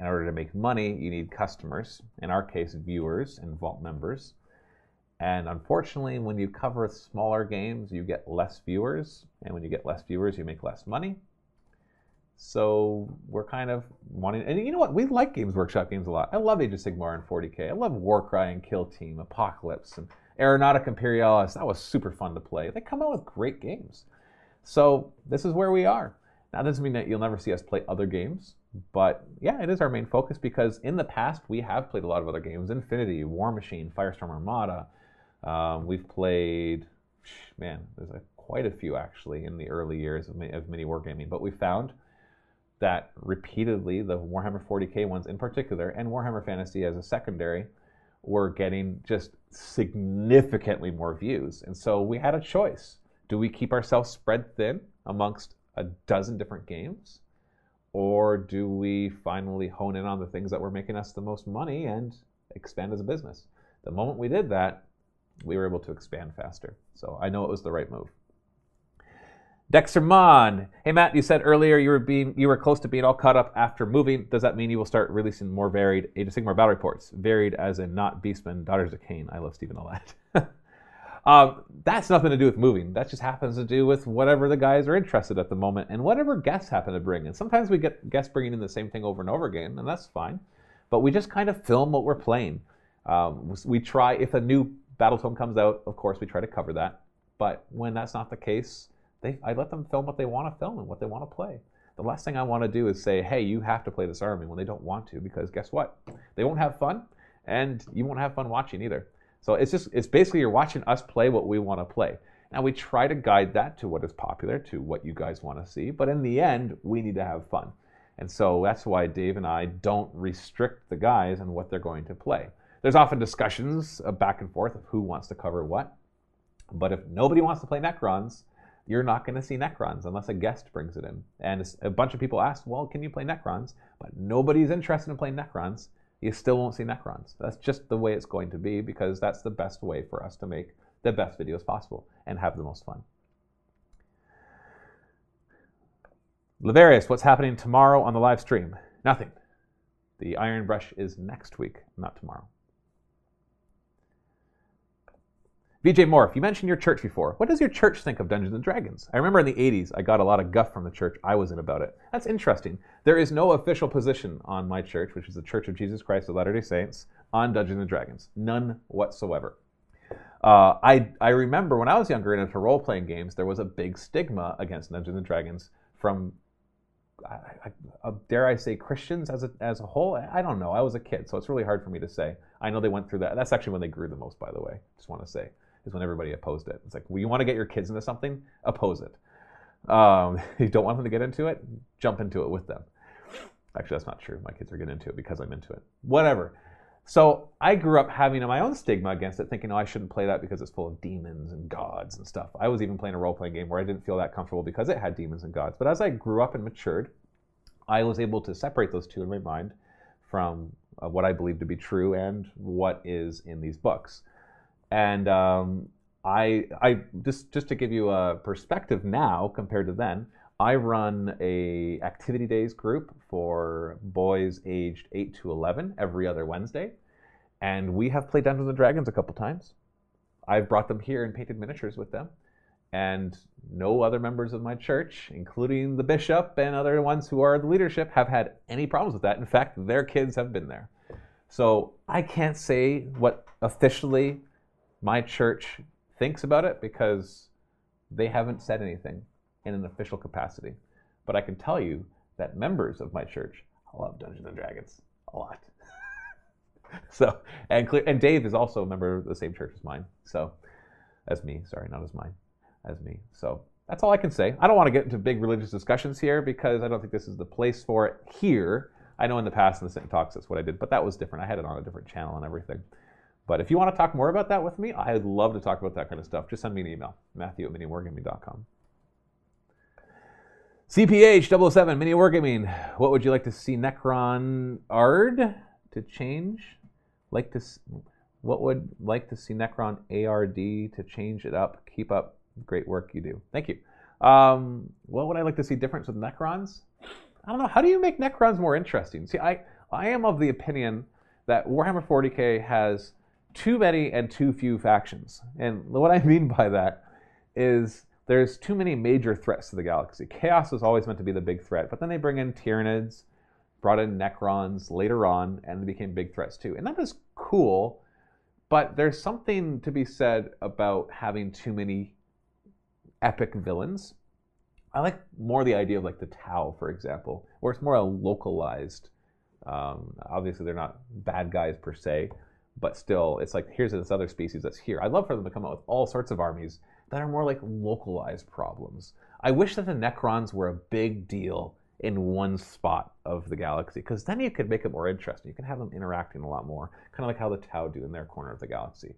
In order to make money, you need customers, in our case, viewers and vault members. And unfortunately, when you cover smaller games, you get less viewers. And when you get less viewers, you make less money. So we're kind of wanting, and you know what? We like Games Workshop games a lot. I love Age of Sigmar and 40k. I love Warcry and Kill Team, Apocalypse, and Aeronautica Imperialis. That was super fun to play. They come out with great games. So this is where we are. Now, that doesn't mean that you'll never see us play other games, but yeah, it is our main focus because in the past we have played a lot of other games Infinity, Warmachine, Firestorm Armada. Um, we've played, man, there's a, quite a few actually in the early years of, of mini wargaming, but we found that repeatedly the Warhammer 40k ones in particular and Warhammer Fantasy as a secondary were getting just significantly more views. And so we had a choice. Do we keep ourselves spread thin amongst a dozen different games? Or do we finally hone in on the things that were making us the most money and expand as a business? The moment we did that, we were able to expand faster. So I know it was the right move. Dexter Mon. Hey Matt, you said earlier you were being you were close to being all caught up after moving. Does that mean you will start releasing more varied Age of Sigmar battle reports? Varied as in not Beastmen, Daughters of Khaine. I love Stephen Olet. um, that's nothing to do with moving. That just happens to do with whatever the guys are interested at the moment and whatever guests happen to bring in. Sometimes we get guests bringing in the same thing over and over again, and that's fine. But we just kind of film what we're playing. Um, we try if a new battle tome comes out, of course we try to cover that. But when that's not the case they, I let them film what they want to film and what they want to play. The last thing I want to do is say, hey, you have to play this army when they don't want to, because guess what? They won't have fun, and you won't have fun watching either. So it's just, it's basically you're watching us play what we want to play. Now we try to guide that to what is popular, to what you guys want to see, but in the end, we need to have fun. And so that's why Dave and I don't restrict the guys and what they're going to play. There's often discussions uh, back and forth of who wants to cover what. But if nobody wants to play Necrons, you're not going to see Necrons unless a guest brings it in. And a bunch of people ask, well, can you play Necrons? But nobody's interested in playing Necrons. You still won't see Necrons. That's just the way it's going to be because that's the best way for us to make the best videos possible and have the most fun. Lavarius, what's happening tomorrow on the live stream? Nothing. The Iron Brush is next week, not tomorrow. VJ Morph, you mentioned your church before. What does your church think of Dungeons and Dragons? I remember in the 80s, I got a lot of guff from the church I was in about it. That's interesting. There is no official position on my church, which is the Church of Jesus Christ of Latter day Saints, on Dungeons and Dragons. None whatsoever. Uh, I, I remember when I was younger and into role playing games, there was a big stigma against Dungeons and Dragons from, I, I, uh, dare I say, Christians as a, as a whole. I don't know. I was a kid, so it's really hard for me to say. I know they went through that. That's actually when they grew the most, by the way. Just want to say is when everybody opposed it. It's like, well, you want to get your kids into something, oppose it. Um, you don't want them to get into it, jump into it with them. Actually, that's not true. My kids are getting into it because I'm into it. Whatever. So I grew up having my own stigma against it, thinking, oh, I shouldn't play that because it's full of demons and gods and stuff. I was even playing a role playing game where I didn't feel that comfortable because it had demons and gods. But as I grew up and matured, I was able to separate those two in my mind from uh, what I believe to be true and what is in these books. And um, I, I just just to give you a perspective now compared to then, I run a activity days group for boys aged eight to eleven every other Wednesday, and we have played Dungeons and Dragons a couple times. I've brought them here and painted miniatures with them, and no other members of my church, including the bishop and other ones who are the leadership, have had any problems with that. In fact, their kids have been there. So I can't say what officially my church thinks about it because they haven't said anything in an official capacity. But I can tell you that members of my church love Dungeons and Dragons a lot. so, and clear, and Dave is also a member of the same church as mine. So, as me, sorry, not as mine, as me. So that's all I can say. I don't want to get into big religious discussions here because I don't think this is the place for it here. I know in the past in the St. Talks that's what I did, but that was different. I had it on a different channel and everything. But if you want to talk more about that with me, I'd love to talk about that kind of stuff. Just send me an email, matthew at miniwargaming.com. CPH 007, Mini Wargaming. What would you like to see Necron Ard to change? Like to, what would like to see Necron ARD to change it up? Keep up great work you do. Thank you. Um, what would I like to see difference with Necrons? I don't know. How do you make Necrons more interesting? See, I, I am of the opinion that Warhammer 40k has too many and too few factions. And what I mean by that is there's too many major threats to the galaxy. Chaos was always meant to be the big threat, but then they bring in Tyranids, brought in Necrons later on, and they became big threats too. And that is cool, but there's something to be said about having too many epic villains I like more the idea of like the Tau, for example, where it's more a localized. Um, obviously, they're not bad guys per se, but still, it's like here's this other species that's here. I'd love for them to come out with all sorts of armies that are more like localized problems. I wish that the Necrons were a big deal in one spot of the galaxy, because then you could make it more interesting. You can have them interacting a lot more, kind of like how the Tau do in their corner of the galaxy.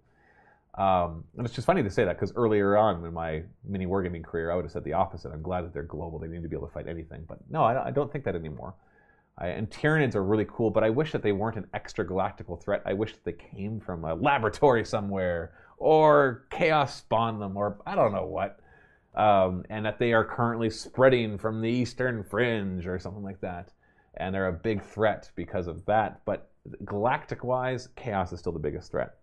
Um, and it's just funny to say that because earlier on in my mini wargaming career, I would have said the opposite. I'm glad that they're global; they need to be able to fight anything. But no, I don't, I don't think that anymore. And Tyranids are really cool, but I wish that they weren't an extra galactical threat. I wish that they came from a laboratory somewhere, or chaos spawned them, or I don't know what, um, and that they are currently spreading from the eastern fringe or something like that. And they're a big threat because of that. But galactic-wise, chaos is still the biggest threat.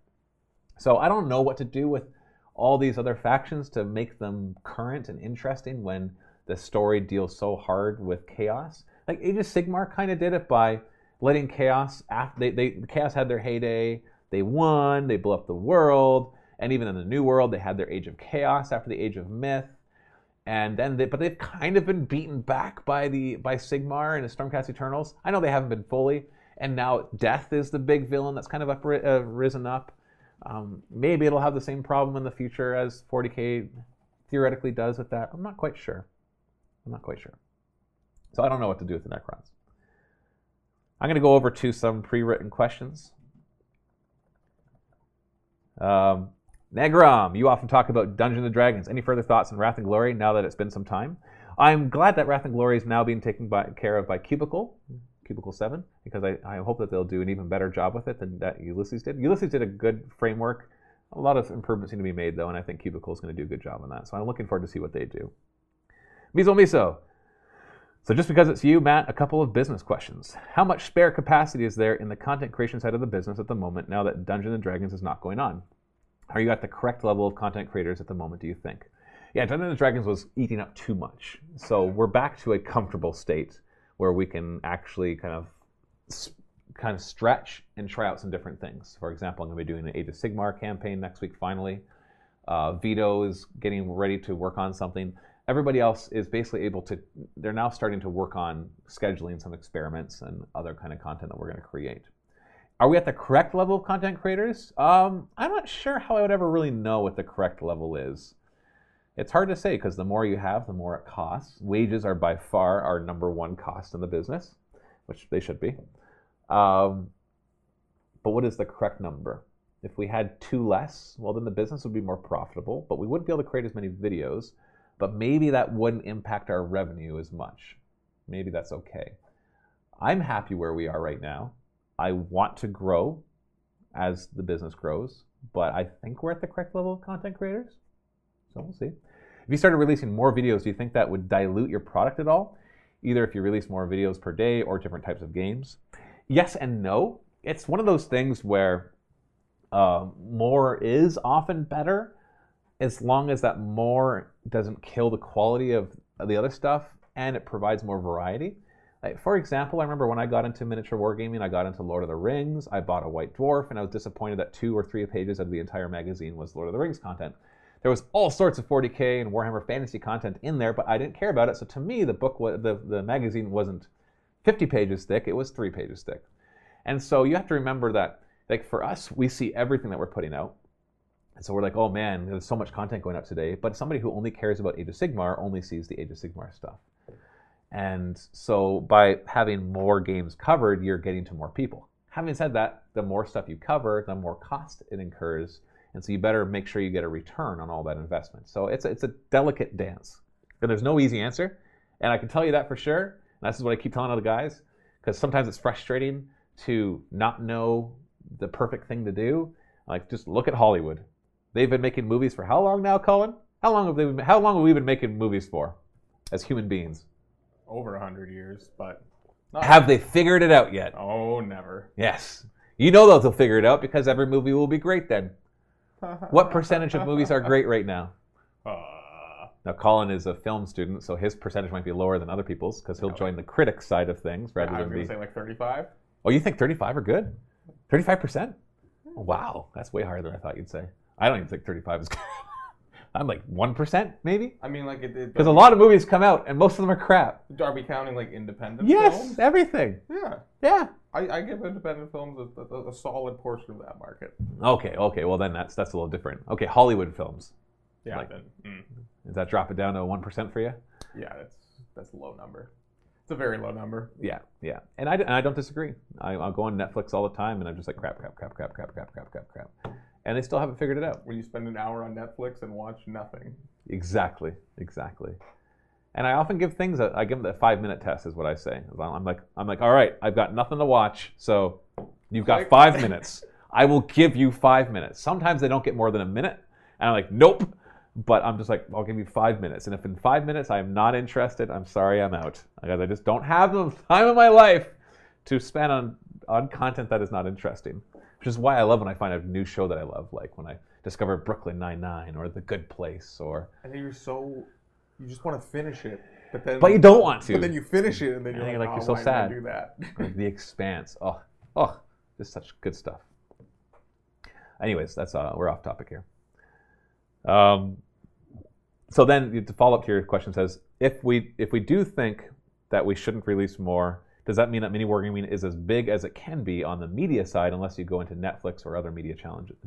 So I don't know what to do with all these other factions to make them current and interesting when the story deals so hard with chaos. Like Age of Sigmar kind of did it by letting chaos after they, they chaos had their heyday. They won. They blew up the world, and even in the new world, they had their Age of Chaos after the Age of Myth. And then, they, but they've kind of been beaten back by the by Sigmar and the Stormcast Eternals. I know they haven't been fully, and now Death is the big villain that's kind of up, uh, risen up. Um, maybe it'll have the same problem in the future as 40k theoretically does with that. I'm not quite sure. I'm not quite sure. So I don't know what to do with the Necrons. I'm going to go over to some pre-written questions. Um, Negrom, you often talk about Dungeons and Dragons. Any further thoughts on Wrath and Glory now that it's been some time? I'm glad that Wrath and Glory is now being taken by, care of by Cubicle, Cubicle 7, because I, I hope that they'll do an even better job with it than that Ulisses did. Ulisses did a good framework. A lot of improvements need to be made, though, and I think Cubicle is going to do a good job on that. So I'm looking forward to see what they do. Miso Miso. So just because it's you, Matt, a couple of business questions. How much spare capacity is there in the content creation side of the business at the moment now that Dungeons and Dragons is not going on? Are you at the correct level of content creators at the moment, do you think? Yeah, Dungeons and Dragons was eating up too much. So we're back to a comfortable state where we can actually kind of kind of stretch and try out some different things. For example, I'm going to be doing an Age of Sigmar campaign next week finally. Uh, Vito is getting ready to work on something. Everybody else is basically able to, they're now starting to work on scheduling some experiments and other kind of content that we're going to create. Are we at the correct level of content creators? Um, I'm not sure how I would ever really know what the correct level is. It's hard to say because the more you have, the more it costs. Wages are by far our number one cost in the business, which they should be. Um, but what is the correct number? If we had two less, well, then the business would be more profitable, but we wouldn't be able to create as many videos. But maybe that wouldn't impact our revenue as much. Maybe that's okay. I'm happy where we are right now. I want to grow as the business grows, but I think we're at the correct level of content creators. So we'll see. If you started releasing more videos, do you think that would dilute your product at all? Either if you release more videos per day or different types of games? Yes and no. It's one of those things where uh, more is often better as long as that more doesn't kill the quality of the other stuff and it provides more variety. Like, for example, I remember when I got into miniature wargaming, I got into Lord of the Rings. I bought a White Dwarf, and I was disappointed that two or three pages of the entire magazine was Lord of the Rings content. There was all sorts of 40k and Warhammer Fantasy content in there, but I didn't care about it. So to me, the book, the the magazine wasn't 50 pages thick; it was three pages thick. And so you have to remember that, like for us, we see everything that we're putting out. And so we're like, oh man, there's so much content going up today. But somebody who only cares about Age of Sigmar only sees the Age of Sigmar stuff. And so by having more games covered, you're getting to more people. Having said that, the more stuff you cover, the more cost it incurs. And so you better make sure you get a return on all that investment. So it's a, it's a delicate dance. And there's no easy answer. And I can tell you that for sure. And this is what I keep telling other guys, because sometimes it's frustrating to not know the perfect thing to do. Like just look at Hollywood. They've been making movies for how long now, Colin? How long have they been, how long have we been making movies for as human beings?
Over a hundred years, but
not have they figured it out yet?
Oh, never.
Yes. You know they'll figure it out because every movie will be great then. what percentage of movies are great right now?
Uh,
now, Colin is a film student, so his percentage might be lower than other people's because he'll join the critic side of things rather
I'm
than be.
say like 35.
Oh, you think 35 are good? 35%? Wow, that's way higher than I thought you'd say. I don't even think 35 is good. I'm like one percent maybe
I mean, like, it, it,
because a lot of movies come out and most of them are crap.
Are we counting like independent
Yes,
films?
everything.
Yeah.
Yeah.
I, I give independent films a, a, a solid portion of that market.
Okay. Okay. Well, then that's that's a little different. Okay, Hollywood films.
Yeah.
Like-
then, mm.
Does that drop it down to one percent for you?
Yeah, that's that's a low number. It's a very low number.
Yeah, yeah, and I, and I don't disagree. I, I'll go on Netflix all the time, and I'm just like crap, crap, crap, crap, crap, crap, crap, crap, crap, and they still haven't figured it out.
When you spend an hour on Netflix and watch nothing.
Exactly, exactly. And I often give things a, I give them the five minute test, is what I say. I'm like, I'm like, all right, I've got nothing to watch, so you've got five minutes. I will give you five minutes. Sometimes they don't get more than a minute, and I'm like, nope. But I'm just like, I'll give you five minutes, and if in five minutes I am not interested, I'm sorry, I'm out, because I just don't have the time of my life to spend on on content that is not interesting. Which is why I love when I find a new show that I love, like when I discover Brooklyn Nine Nine or The Good Place, or
And then you're so, you just want to finish it, but then.
but you don't want to.
But then you finish it, and then
And
you're
you're
like,
like,
oh,
you're so sad."
I do that?
The Expanse. Oh, oh, just such good stuff. Anyways, that's uh, we're off topic here. Um, so then the follow up to your question says, if we if we do think that we shouldn't release more, does that mean that mini wargaming is as big as it can be on the media side, unless you go into Netflix or other media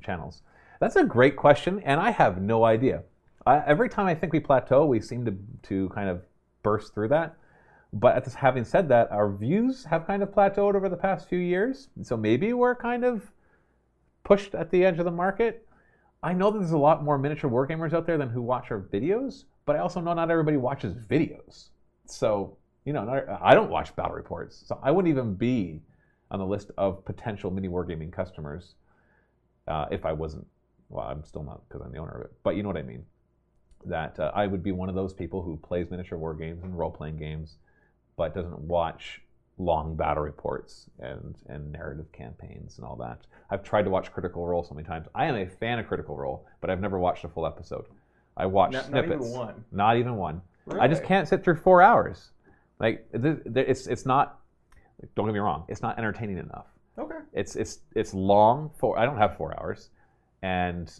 channels? That's a great question, and I have no idea. I, every time I think we plateau, we seem to to kind of burst through that. But this, having said that, our views have kind of plateaued over the past few years. So maybe we're kind of pushed at the edge of the market. I know that there's a lot more miniature wargamers out there than who watch our videos, but I also know not everybody watches videos. So, you know, I don't watch battle reports. So I wouldn't even be on the list of potential mini wargaming customers uh, if I wasn't. Well, I'm still not because I'm the owner of it, but you know what I mean. That uh, I would be one of those people who plays miniature war games and role playing games, but doesn't watch long battle reports and, and narrative campaigns and all that. I've tried to watch Critical Role so many times. I am a fan of Critical Role, but I've never watched a full episode. I watch
Not- not even
snippets.
one?
Not even one. I just can't sit through four hours. Like it's it's not. Don't get me wrong. It's not entertaining enough.
Okay.
It's it's it's long for. I don't have four hours, and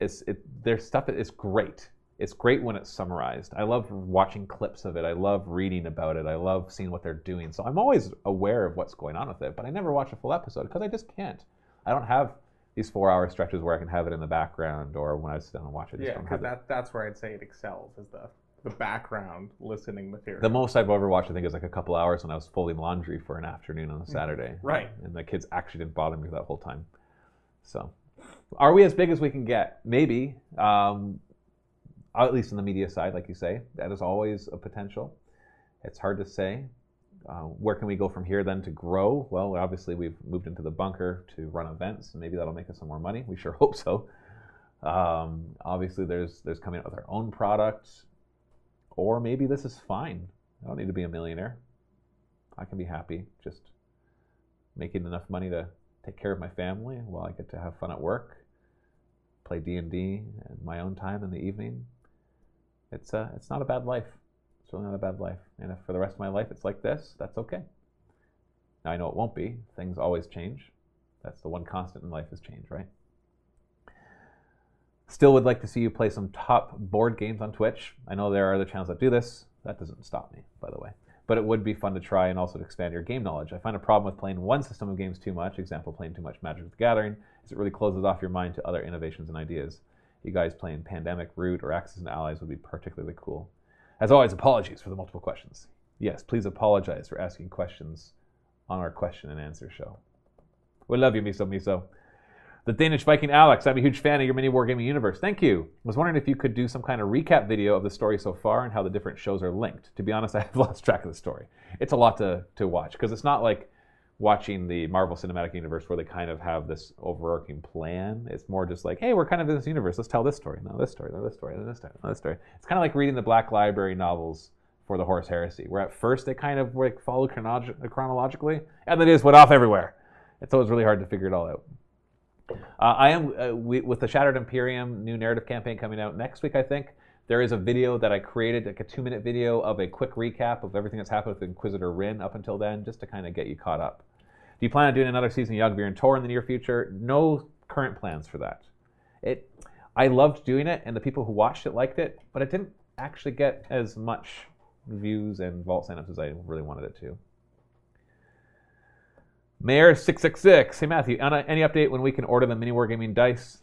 it's it. Their stuff is great. It's great when it's summarized. I love watching clips of it. I love reading about it. I love seeing what they're doing. So I'm always aware of what's going on with it, but I never watch a full episode because I just can't. I don't have these four-hour stretches where I can have it in the background or when I sit down and watch it. I
Yeah,
don't
because
have it.
that, that's where I'd say it excels is the the background listening material.
The most I've ever watched, I think, is like a couple hours when I was folding laundry for an afternoon on a Saturday.
Right.
And the kids actually didn't bother me that whole time. So, are we as big as we can get? Maybe. Um, at least on the media side, like you say, that is always a potential. It's hard to say. Uh, where can we go from here then to grow? Well, obviously we've moved into the bunker to run events, and maybe that'll make us some more money. We sure hope so. Um, obviously, there's there's coming out with our own products, or maybe this is fine. I don't need to be a millionaire. I can be happy just making enough money to take care of my family while I get to have fun at work, play D and D and my own time in the evening. It's uh, it's not a bad life. It's really not a bad life. And if for the rest of my life it's like this, that's okay. Now I know it won't be. Things always change. That's the one constant in life is change, right? Still would like to see you play some top board games on Twitch. I know there are other channels that do this. That doesn't stop me, by the way. But it would be fun to try and also to expand your game knowledge. I find a problem with playing one system of games too much, example, playing too much Magic the Gathering, is it really closes off your mind to other innovations and ideas. You guys playing Pandemic, Root, or Axis and Allies would be particularly cool. As always, apologies for the multiple questions. Yes, please apologize for asking questions on our question and answer show. We love you, Miso Miso. The Danish Viking Alex, I'm a huge fan of your mini wargaming universe. Thank you. I was wondering if you could do some kind of recap video of the story so far and how the different shows are linked. To be honest, I have lost track of the story. It's a lot to, to watch because it's not like watching the Marvel Cinematic Universe where they kind of have this overarching plan. It's more just like, hey, we're kind of in this universe. Let's tell this story. No, this story. No, this story. No, this story. No, this story. It's kind of like reading the Black Library novels for the Horus Heresy, where at first they kind of like follow chronolog- chronologically, and then it just went off everywhere. It's always really hard to figure it all out. Uh, I am uh, we, with the Shattered Imperium new narrative campaign coming out next week. I think there is a video that I created, like a two-minute video of a quick recap of everything that's happened with Inquisitor Rin up until then, just to kind of get you caught up. Do you plan on doing another season of Yogg and Tor in the near future? No current plans for that. It, I loved doing it, and the people who watched it liked it, but it didn't actually get as much views and vault signups as I really wanted it to. Mayor six six six. Hey Matthew, any update when we can order the mini wargaming dice?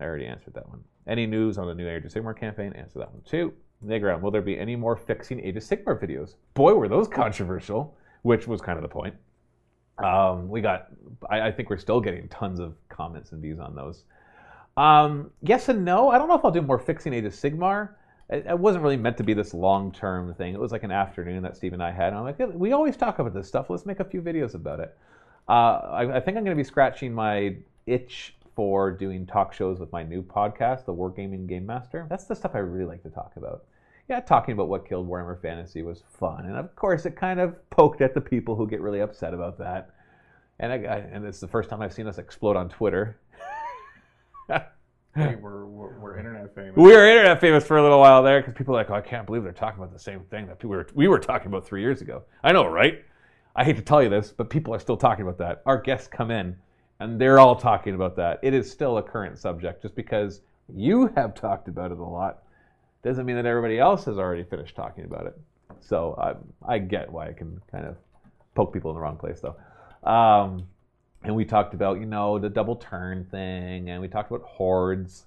I already answered that one. Any news on the new Age of Sigmar campaign? Answer that one too. Negron, will there be any more fixing Age of Sigmar videos? Boy, were those controversial, which was kind of the point. Um, we got, I, I think we're still getting tons of comments and views on those. Um, yes and no. I don't know if I'll do more fixing Age of Sigmar. It, it wasn't really meant to be this long term thing. It was like an afternoon that Steve and I had. And I'm like, "Yeah, we always talk about this stuff. Let's make a few videos about it. Uh, I, I think I'm going to be scratching my itch for doing talk shows with my new podcast, The Wargaming Game Master. That's the stuff I really like to talk about. Yeah, talking about what killed Warhammer Fantasy was fun, and of course, it kind of poked at the people who get really upset about that. And I and it's the first time I've seen us explode on Twitter.
Hey, we're, we're, we're internet famous.
We were internet famous for a little while there because people were like, oh, I can't believe they're talking about the same thing that people were, we were talking about three years ago. I know, right? I hate to tell you this, but people are still talking about that. Our guests come in and they're all talking about that. It is still a current subject just because you have talked about it a lot doesn't mean that everybody else has already finished talking about it. So I, I get why I can kind of poke people in the wrong place though. Um, and we talked about you know the double turn thing, and we talked about hordes.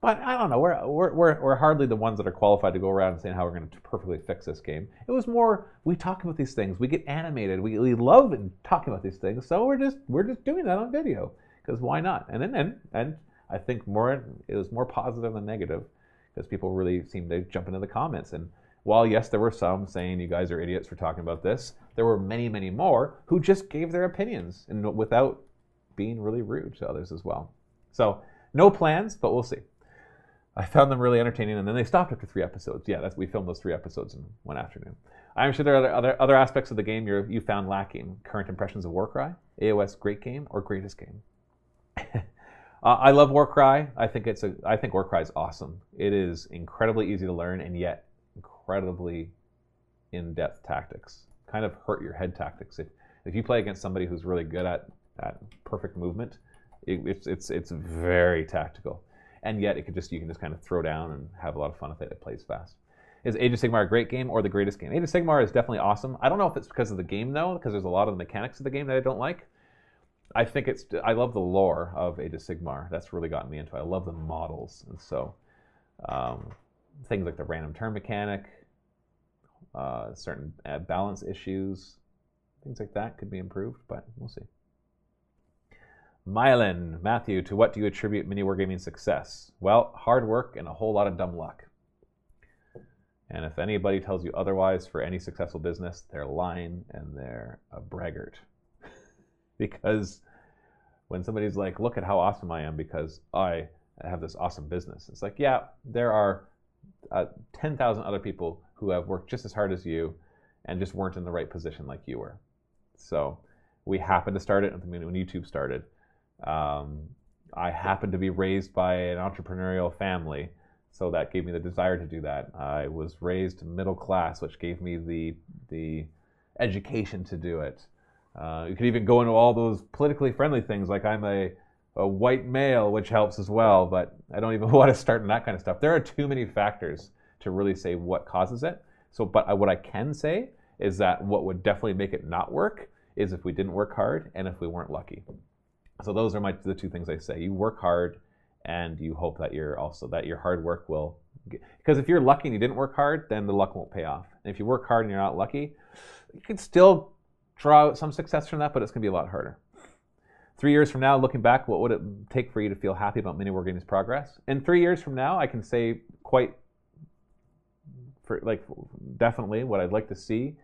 But I don't know. We're, we're, we're, hardly the ones that are qualified to go around and saying how we're going to perfectly fix this game. It was more we talk about these things, we get animated, we, we love talking about these things. So we're just we're just doing that on video because why not? And then and, and I think more it was more positive than negative because people really seemed to jump into the comments. And while yes, there were some saying you guys are idiots for talking about this, there were many many more who just gave their opinions and without being really rude to others as well. So no plans, but we'll see. I found them really entertaining, and then they stopped after three episodes. Yeah, that's we filmed those three episodes in one afternoon. I'm sure there are other other, aspects of the game you you found lacking. Current impressions of Warcry, AOS great game or greatest game. uh, I love Warcry. I think it's a I think Warcry is awesome. It is incredibly easy to learn and yet incredibly in-depth tactics. Kind of hurt your head tactics. If if you play against somebody who's really good at at perfect movement, it, it's it's it's very tactical and yet it could just you can just kind of throw down and have a lot of fun with it. It plays fast. Is Age of Sigmar a great game or the greatest game? Age of Sigmar is definitely awesome. I don't know if it's because of the game though, because there's a lot of the mechanics of the game that I don't like. I think it's I love the lore of Age of Sigmar. That's really gotten me into it. I love the models, and so um, things like the random turn mechanic, uh, certain uh, balance issues, things like that could be improved, but we'll see. Mylan, Matthew, to what do you attribute mini wargaming success? Well, hard work and a whole lot of dumb luck. And if anybody tells you otherwise for any successful business, they're lying and they're a braggart. because when somebody's like, look at how awesome I am because I have this awesome business, it's like, yeah, there are uh, 10,000 other people who have worked just as hard as you and just weren't in the right position like you were. So we happened to start it when YouTube started. Um, I happened to be raised by an entrepreneurial family, so that gave me the desire to do that. I was raised middle class, which gave me the the education to do it. Uh, you could even go into all those politically friendly things, like I'm a a white male, which helps as well. But I don't even want to start in that kind of stuff. There are too many factors to really say what causes it. So, but what I can say is that what would definitely make it not work is if we didn't work hard and if we weren't lucky. So those are my the two things I say. You work hard, and you hope that you're also that your hard work will. Because if you're lucky and you didn't work hard, then the luck won't pay off. And if you work hard and you're not lucky, you can still draw some success from that, but it's going to be a lot harder. Three years from now, looking back, what would it take for you to feel happy about Mini Wargaming's progress? And three years from now, I can say quite, for like definitely, what I'd like to see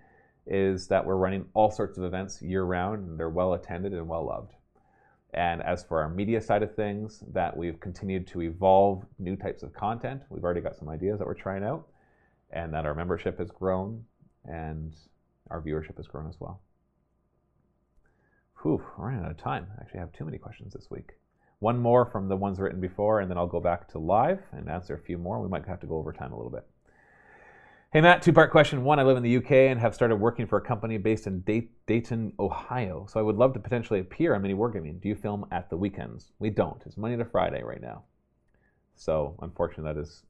is that we're running all sorts of events year round, and they're well attended and well loved. And as for our media side of things, that we've continued to evolve new types of content. We've already got some ideas that we're trying out, and that our membership has grown and our viewership has grown as well. Whew, we're running out of time. I actually have too many questions this week. One more from the ones written before, and then I'll go back to live and answer a few more. We might have to go over time a little bit. Hey Matt, two part question. One, I live in the UK and have started working for a company based in Dayton, Ohio. So I would love to potentially appear on Mini Wargaming. Do you film at the weekends? We don't. It's Monday to Friday right now. So unfortunately, that is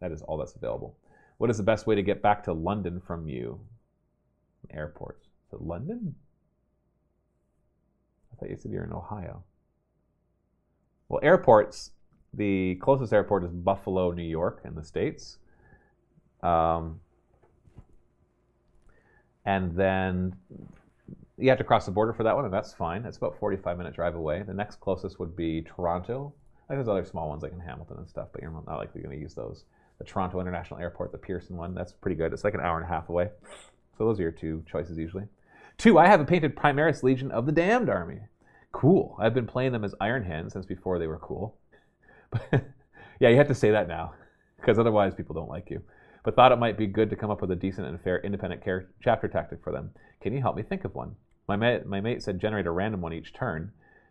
that is all that's available. What is the best way to get back to London from you? Airports. It London? I you're in Ohio. Well, airports. The closest airport is Buffalo, New York, in the states. Um, and then you have to cross the border for that one, and that's fine. It's about 45 minute drive away. The next closest would be Toronto. Like there's other small ones like in Hamilton and stuff, but you're not likely going to use those. The Toronto International Airport, the Pearson one, that's pretty good. It's like an hour and a half away. So those are your two choices usually. Two, I have a painted Primaris Legion of the Damned Army. Cool. I've been playing them as Iron Hand since before they were cool. Yeah, you have to say that now, because otherwise people don't like you. But thought it might be good to come up with a decent and fair independent chapter tactic for them. Can you help me think of one? My mate, my mate said generate a random one each turn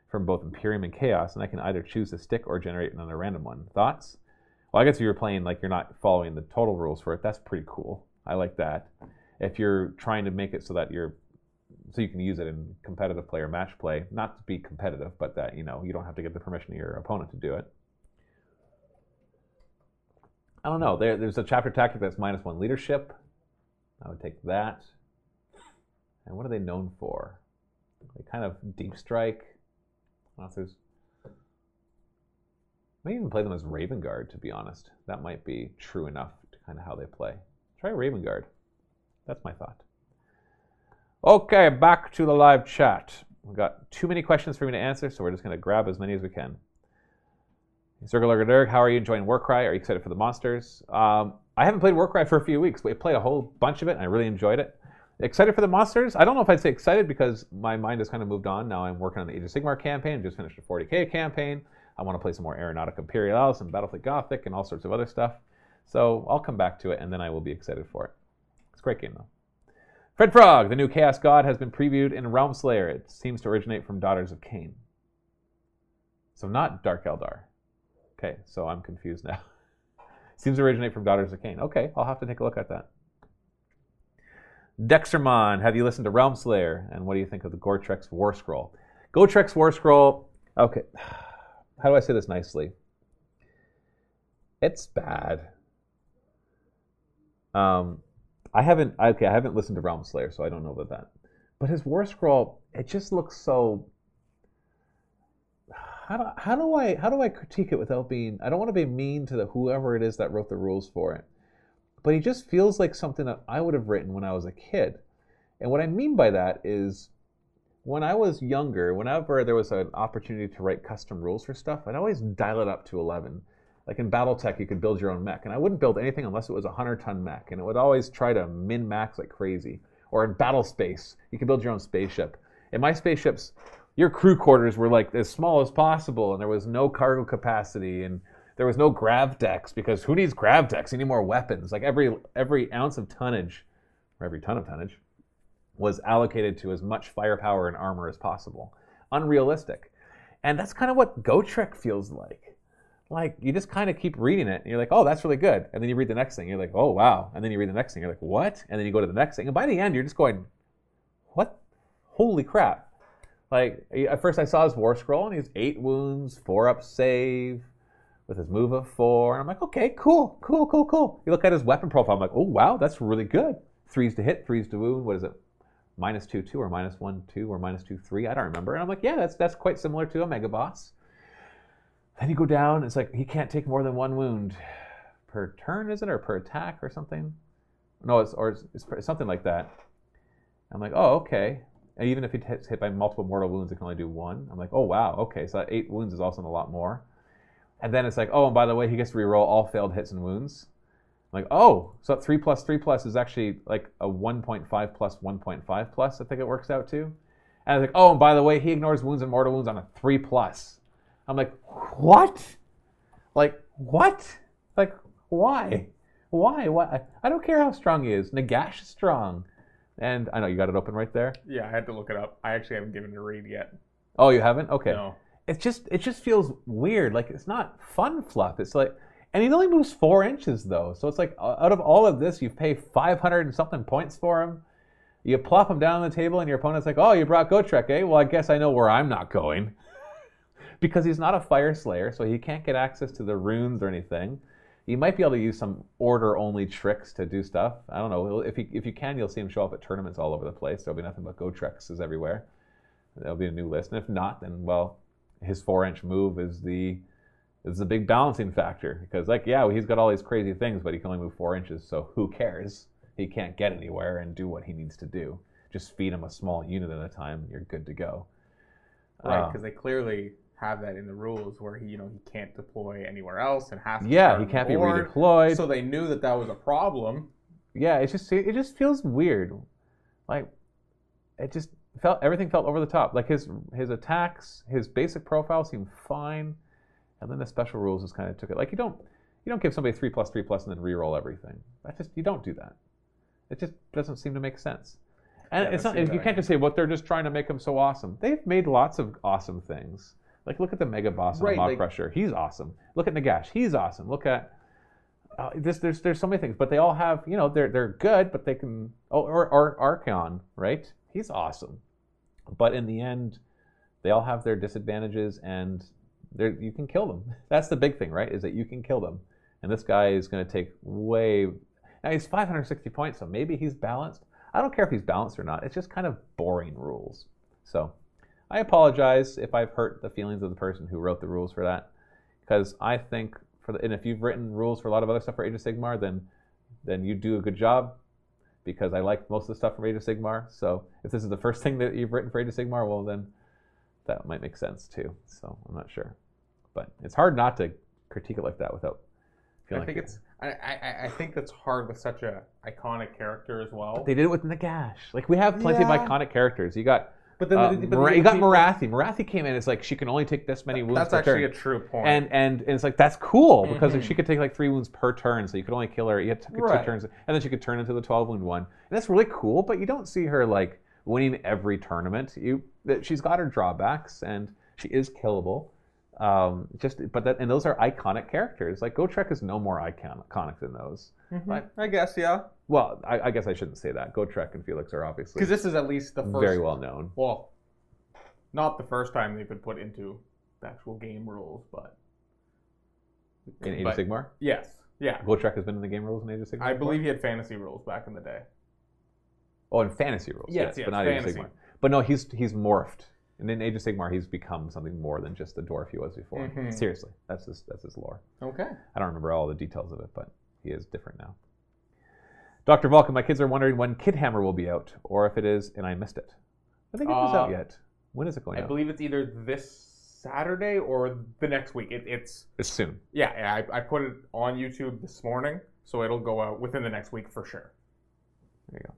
from both Imperium and Chaos, and I can either choose to stick or generate another random one. Thoughts? Well, I guess if you're playing like you're not following the total rules for it, that's pretty cool. I like that. If you're trying to make it so that you're so you can use it in competitive play or match play, not to be competitive, but that you know you don't have to get the permission of your opponent to do it. I don't know. There, there's a chapter tactic that's minus one leadership. I would take that. And what are they known for? They kind of deep strike. I. Maybe even play them as Raven Guard, to be honest. That might be true enough to kind of how they play. Try Raven Guard. That's my thought. Okay, back to the live chat. We've got too many questions for me to answer, so we're just going to grab as many as we can. Dirk, how are you enjoying Warcry? Are you excited for the monsters? Um, I haven't played Warcry for a few weeks. We played a whole bunch of it, and I really enjoyed it. Excited for the monsters? I don't know if I'd say excited because my mind has kind of moved on. Now I'm working on the Age of Sigmar campaign. Just finished a 40k campaign. I want to play some more Aeronautic Imperialis and Battlefleet Gothic and all sorts of other stuff. So I'll come back to it, and then I will be excited for it. It's a great game, though. Fred Frog, the new Chaos God, has been previewed in Realm Slayer. It seems to originate from Daughters of Khaine. So not Dark Eldar. Okay, so I'm confused now. Seems to originate from Daughters of Khaine. Okay, I'll have to take a look at that. Dextermon, have you listened to Realm Slayer? And what do you think of the Gotrek War Scroll? Gotrek War Scroll, okay, how do I say this nicely? It's bad. Um, I haven't, okay, I haven't listened to Realm Slayer, so I don't know about that. But his War Scroll, it just looks so how do, how do I how do I critique it without being I don't want to be mean to the whoever it is that wrote the rules for it. But he just feels like something that I would have written when I was a kid. And what I mean by that is when I was younger, whenever there was an opportunity to write custom rules for stuff, I'd always dial it up to 11. Like in Battletech, you could build your own mech, and I wouldn't build anything unless it was a 100 ton mech, and it would always try to min max like crazy. Or in Battle Space, you could build your own spaceship. In my spaceships, your crew quarters were like as small as possible, and there was no cargo capacity, and there was no grav decks because who needs grav decks? You need more weapons. Like every every ounce of tonnage, or every ton of tonnage, was allocated to as much firepower and armor as possible. Unrealistic, and that's kind of what Gotrek feels like. Like you just kind of keep reading it, and you're like, oh, that's really good, and then you read the next thing, you're like, oh wow, and then you read the next thing, you're like, what? And then you go to the next thing, and by the end, you're just going, what? Holy crap! Like at first, I saw his war scroll, and he's eight wounds, four up save, with his move of four. And I'm like, okay, cool, cool, cool, cool. You look at his weapon profile. I'm like, oh wow, that's really good. Threes to hit, threes to wound. What is it? Minus two two or minus one two or minus two three. I don't remember. And I'm like, yeah, that's that's quite similar to a mega boss. Then you go down. It's like he can't take more than one wound per turn, is it, or per attack, or something? No, it's or it's, it's something like that. I'm like, oh, okay. And even if he gets hit by multiple mortal wounds, it can only do one. I'm like, oh wow, okay, so eight wounds is also a lot more. And then it's like, oh, and by the way, he gets to reroll all failed hits and wounds. I'm like, oh, so that three plus three plus is actually like a 1.5 plus 1.5 plus. I think it works out to. And was like, oh, and by the way, he ignores wounds and mortal wounds on a three plus. I'm like, what? Like what? Like why? Why? Why? I don't care how strong he is. Nagash is strong. And I know you got it open right there.
Yeah, I had to look it up. I actually haven't given it a read yet.
Oh, you haven't? Okay.
No.
It just it just feels weird. Like it's not fun fluff. It's like, and he only moves four inches though. So it's like uh, out of all of this, you pay five hundred and something points for him. You plop him down on the table, and your opponent's like, "Oh, you brought Gotrek, eh? Well, I guess I know where I'm not going." Because he's not a fire slayer, so he can't get access to the runes or anything. You might be able to use some order only tricks to do stuff. I don't know. If you, if you can, you'll see him show up at tournaments all over the place. There'll be nothing but go Gotrexes everywhere. There'll be a new list. And if not, then, well, his four inch move is the is the big balancing factor because like yeah he's got all these crazy things but he can only move four inches so who cares he can't get anywhere and do what he needs to do just feed him a small unit at a time you're good to go
Right,
Uh,
because they clearly have that in the rules where he, you know, he can't deploy anywhere else and has to
yeah he can't
the
be redeployed.
So they knew that that was a problem.
yeah it's just it just feels weird. Like it just felt everything felt over the top. Like his his attacks his basic profile seemed fine and then the special rules just kind of took it. Like you don't you don't give somebody three plus three plus and then re-roll everything. That just you don't do that. It just doesn't seem to make sense. And
Yeah,
it's not you can't just say well they're just trying to make them so awesome they've made lots of awesome things like look at the mega boss on
Right,
Maw
like-
Crusher he's awesome look at Nagash he's awesome look at uh, this, there's there's so many things, but they all have you know they're they're good, but they can oh or or Archaon, right? He's awesome, but in the end, they all have their disadvantages, and you can kill them. That's the big thing, right? Is that you can kill them, and this guy is going to take way. Now he's 560 points, so maybe he's balanced. I don't care if he's balanced or not. It's just kind of boring rules. So I apologize if I've hurt the feelings of the person who wrote the rules for that, because I think for the, and if you've written rules for a lot of other stuff for Age of Sigmar, then then you do a good job because I like most of the stuff from Age of Sigmar. So if this is the first thing that you've written for Age of Sigmar, well then that might make sense too. So I'm not sure, but it's hard not to critique it like that without feeling
I think
like
it's. I, I, I think that's hard with such a iconic character as well.
they did it with Nagash. Like we have plenty
Yeah.
of iconic characters. You got
But then,
uh,
the- but
Mara-
the
you got
people-
Morathi. Morathi came in. It's like she can only take this many wounds.
That's
per
actually
turn.
a true point.
and, and and it's like that's cool because
Mhm.
she could take like three wounds per turn, so you could only kill her. You had to,
Right.
two turns, and then she could turn into the twelve wound one, and that's really cool. But you don't see her like winning every tournament. You that she's got her drawbacks, and she is killable. Um, just but that and those are iconic characters. Like Gotrek is no more icon, iconic than those.
Mhm.
Right.
I guess yeah,
Well, I, I guess I shouldn't say that. Gotrek and Felix are obviously
because this is at least the first.
very well known.
Well, not the first time they've been put into the actual game rules, but
In Age of Sigmar,
yes, yeah.
Gotrek has been in the game rules in Age of Sigmar.
I
before?
believe he had fantasy rules back in the day.
Oh, in fantasy rules.
Yes,
Yes,
yes,
but not Age of. Sigmar. But no, he's he's morphed. And in Age of Sigmar, he's become something more than just the dwarf he was before.
Mhm.
Seriously, that's his that's his lore.
Okay.
I don't remember all the details of it, but he is different now. Dr. Vulcan, my kids are wondering when Kid Hammer will be out, or if it is and I missed it. I think it was
Uh,
out yet. When is it going
I
out?
I believe it's either this Saturday or the next week. It, it's
it's soon.
yeah, yeah. I, I put it on YouTube this morning, so it'll go out within the next week for sure.
There you go.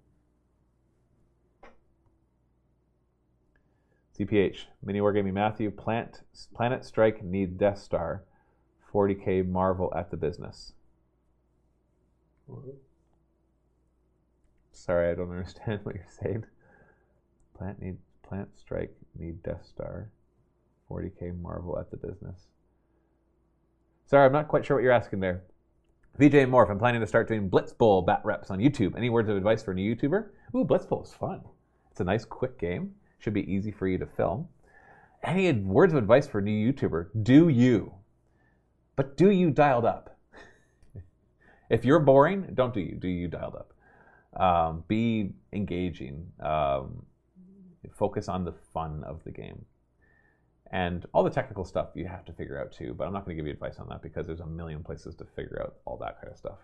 CPH, Mini Wargaming Matthew, Plant, Planet Strike need Death Star, 40k Marvel at the business. Sorry, I don't understand what you're saying. Plant need Plant Strike need Death Star, 40k Marvel at the business. Sorry, I'm not quite sure what you're asking there. VJ Morph, I'm planning to start doing Blitz Bowl bat reps on YouTube. Any words of advice for a new YouTuber? Ooh, Blitz Bowl is fun. It's a nice, quick game. Should be easy for you to film. Any words of advice for a new YouTuber? Do you. But do you dialed up? if you're boring, don't do you. Do you dialed up. Um, be engaging. Um, focus on the fun of the game. And all the technical stuff you have to figure out too, but I'm not going to give you advice on that because there's a million places to figure out all that kind of stuff.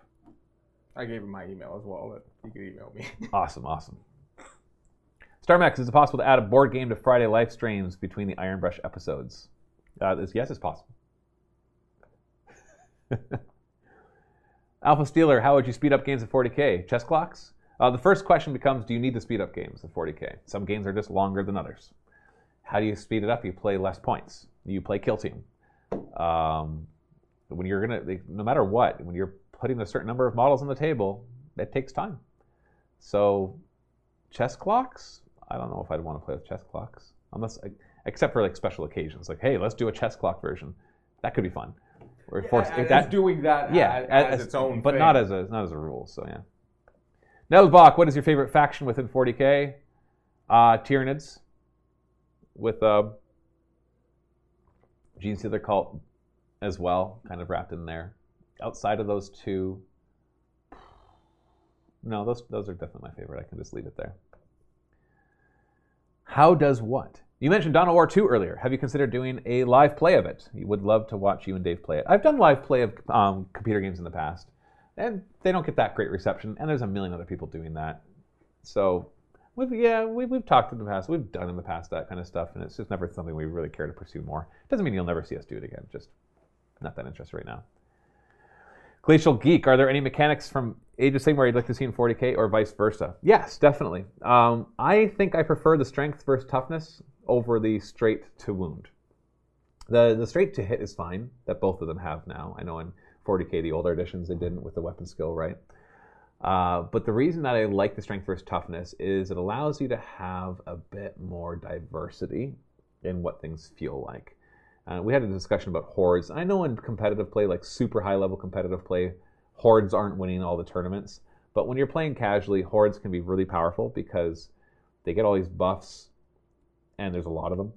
I gave him my email as well. That you could email me.
Awesome, awesome. StarMax, is it possible to add a board game to Friday live streams between the Iron Brush episodes? Uh, yes, it's possible. Alpha Steeler, how would you speed up games at 40k? Chess clocks? Uh, the first question becomes Do you need to speed up games at 40k? Some games are just longer than others. How do you speed it up? You play less points. You play kill team. Um, when you're gonna, no matter what, when you're putting a certain number of models on the table, it takes time. So, chess clocks? I don't know if I'd want to play with chess clocks, unless, except for like special occasions, like hey, let's do a chess clock version. That could be fun. Or force
Yeah,
that,
doing that
yeah,
as, as its own
but
thing.
not as a not as a rule. So yeah. Nelbach, what is your favorite faction within 40k? Uh, Tyranids with uh, Genestealer Cult as well, kind of wrapped in there. Outside of those two, no, those those are definitely my favorite. I can just leave it there. How does what? You mentioned Dawn of War 2 earlier. Have you considered doing a live play of it? You would love to watch you and Dave play it. I've done live play of um, computer games in the past, and they don't get that great reception. And there's a million other people doing that. So, we've, yeah, we, we've talked in the past. We've done in the past that kind of stuff, and it's just never something we really care to pursue more. Doesn't mean you'll never see us do it again. Just not that interested right now. Glacial Geek, are there any mechanics from Age of Sigmar you'd like to see in 40k or vice versa? Yes, definitely. Um, I think I prefer the strength versus toughness over the straight to wound. The the straight to hit is fine that both of them have now. I know in 40k the older editions they didn't with the weapon skill, right? Uh, but the reason that I like the strength versus toughness is it allows you to have a bit more diversity in what things feel like. Uh, we had a discussion about hordes. I know in competitive play, like super high level competitive play, hordes aren't winning all the tournaments. But when you're playing casually, hordes can be really powerful because they get all these buffs, and there's a lot of them.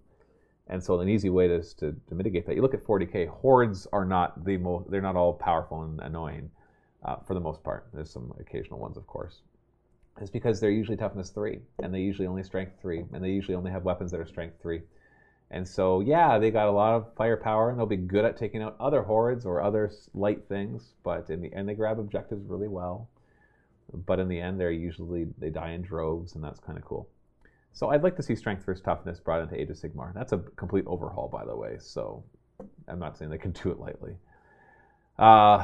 And so an easy way to, to, to mitigate that, you look at 40k. Hordes are not the most; they're not all powerful and annoying, uh, for the most part. There's some occasional ones, of course. It's because they're usually toughness three, and they usually only strength three, and they usually only have weapons that are strength three. And so, yeah, they got a lot of firepower, and they'll be good at taking out other hordes or other light things. But in the end, they grab objectives really well. But in the end, they're usually they die in droves, and that's kind of cool. So I'd like to see strength versus toughness brought into Age of Sigmar. That's a complete overhaul, by the way. So I'm not saying they can do it lightly. Uh,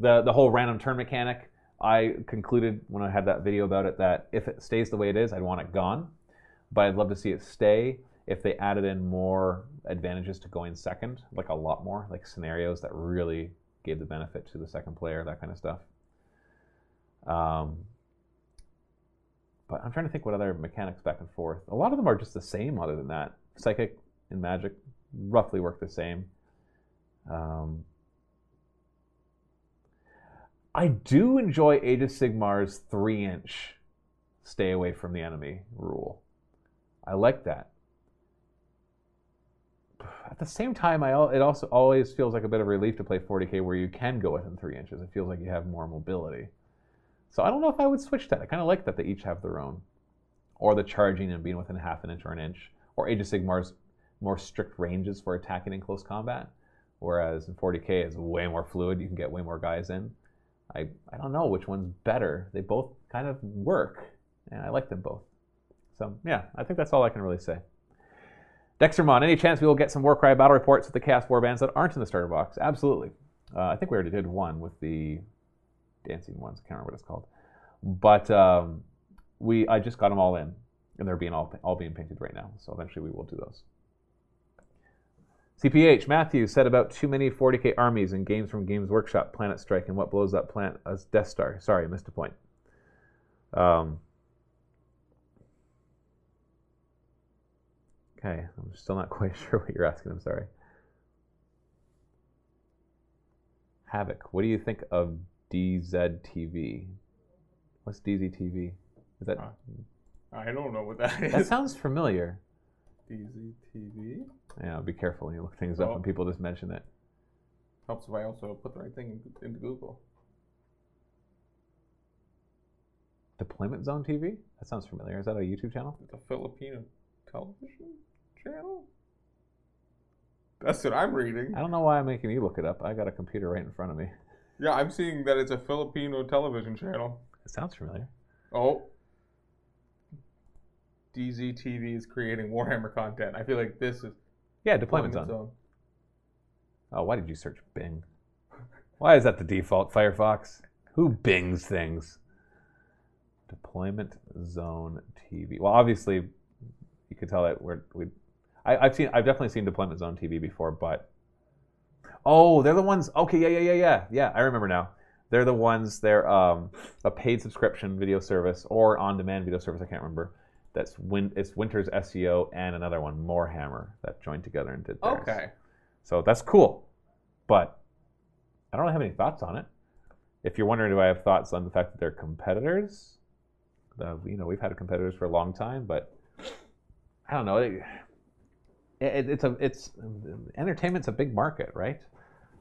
the the whole random turn mechanic. I concluded when I had that video about it that if it stays the way it is, I'd want it gone. But I'd love to see it stay if they added in more advantages to going second, like a lot more, like scenarios that really gave the benefit to the second player, that kind of stuff. Um, but I'm trying to think what other mechanics back and forth. A lot of them are just the same, other than that. Psychic and magic roughly work the same. Um, I do enjoy Age of Sigmar's three inch stay away from the enemy rule. I like that. At the same time, I it also always feels like a bit of relief to play 40k where you can go within three inches. It feels like you have more mobility. So I don't know if I would switch that. I kind of like that they each have their own, or the charging and being within half an inch or an inch, or Age of Sigmar's more strict ranges for attacking in close combat, whereas in 40k it's way more fluid. You can get way more guys in. I I don't know which one's better. They both kind of work, and I like them both. So yeah, I think that's all I can really say. Dextermon, any chance we will get some Warcry battle reports with the Chaos Warbands that aren't in the starter box? Absolutely. Uh, I think we already did one with the dancing ones. I can't remember what it's called. But um, we, I just got them all in, and they're being all, all being painted right now. So eventually we will do those. CPH Matthew said about too many 40k armies in games from Games Workshop, Planet Strike, and what blows up planet as Death Star. Sorry, I missed a point. Um, okay, I'm still not quite sure what you're asking. I'm sorry. Havoc, what do you think of DZTV? What's DZTV? Is that
I don't know what that is.
that sounds familiar?
DZTV.
Yeah, be careful when you look things up
Oh.
and people just mention it.
Helps if I also put the right thing into Google.
Deployment Zone TV? That sounds familiar. Is that a YouTube channel?
It's a Filipino television channel. That's what I'm reading.
I don't know why I'm making you look it up. I got a computer right in front of me.
Yeah, I'm seeing that it's a Filipino television channel.
It sounds familiar.
Oh. DZTV is creating Warhammer content. I feel like this is
Yeah, Deployment Zone. Oh, why did you search Bing? Why is that the default, Firefox? Who bings things? Deployment Zone TV. Well, obviously, you could tell that we're we. I, I've seen. I've definitely seen Deployment Zone TV before, but oh, they're the ones. Okay, yeah, yeah, yeah, yeah, yeah. I remember now. They're the ones. They're um, a paid subscription video service or on-demand video service. I can't remember. That's win. It's Winters SEO and another one, Morehammer, that joined together and did theirs.
Okay.
So that's cool. But I don't have any thoughts on it. If you're wondering, do I have thoughts on the fact that they're competitors? Uh, you know, we've had competitors for a long time, but I don't know. It, it, it's a it's entertainment's a big market, right?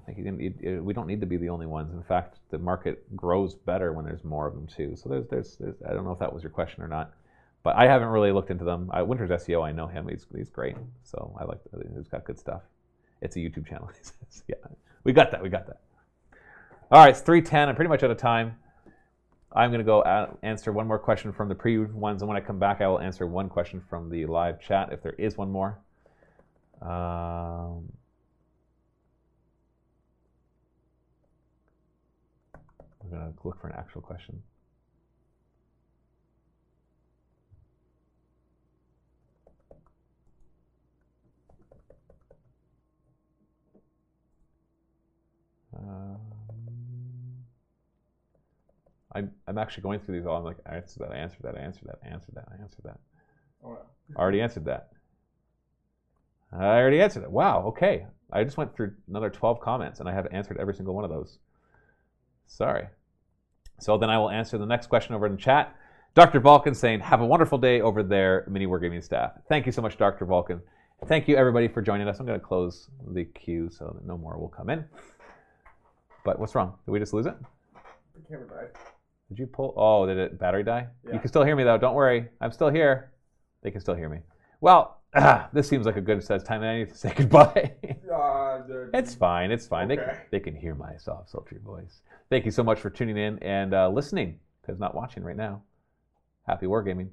Like you you, we don't need to be the only ones. In fact, the market grows better when there's more of them too. So there's, there's, there's I don't know if that was your question or not, but I haven't really looked into them. I, Winters SEO, I know him. He's he's great. So I like he's got good stuff. It's a YouTube channel. Yeah, we got that. We got that. All right, it's three ten. I'm pretty much out of time. I'm going to go uh, answer one more question from the pre ones, and when I come back, I will answer one question from the live chat if there is one more. Um, I'm going to look for an actual question. Um, I'm, I'm actually going through these all. I'm like, I answered that, I answered that, I answered that, I answered that, I answered that.
Oh, no.
I already answered that. I already answered it. Wow, okay. I just went through another 12 comments and I have answered every single one of those. Sorry. So then I will answer the next question over in the chat. Dr. Vulcan saying, Have a wonderful day over there, Mini Wargaming staff. Thank you so much, Dr. Vulcan. Thank you, everybody, for joining us. I'm going to close the queue so that no more will come in. But what's wrong? Did we just lose it?
The camera died.
Did you pull? Oh, did it battery die? You can still hear me though. Don't worry, I'm still here. They can still hear me. Well, this seems like a good says time. I need to say goodbye.
Uh,
it's fine. It's fine. They can, they can hear my soft, sultry voice. Thank you so much for tuning in and uh, listening, because not watching right now. Happy wargaming.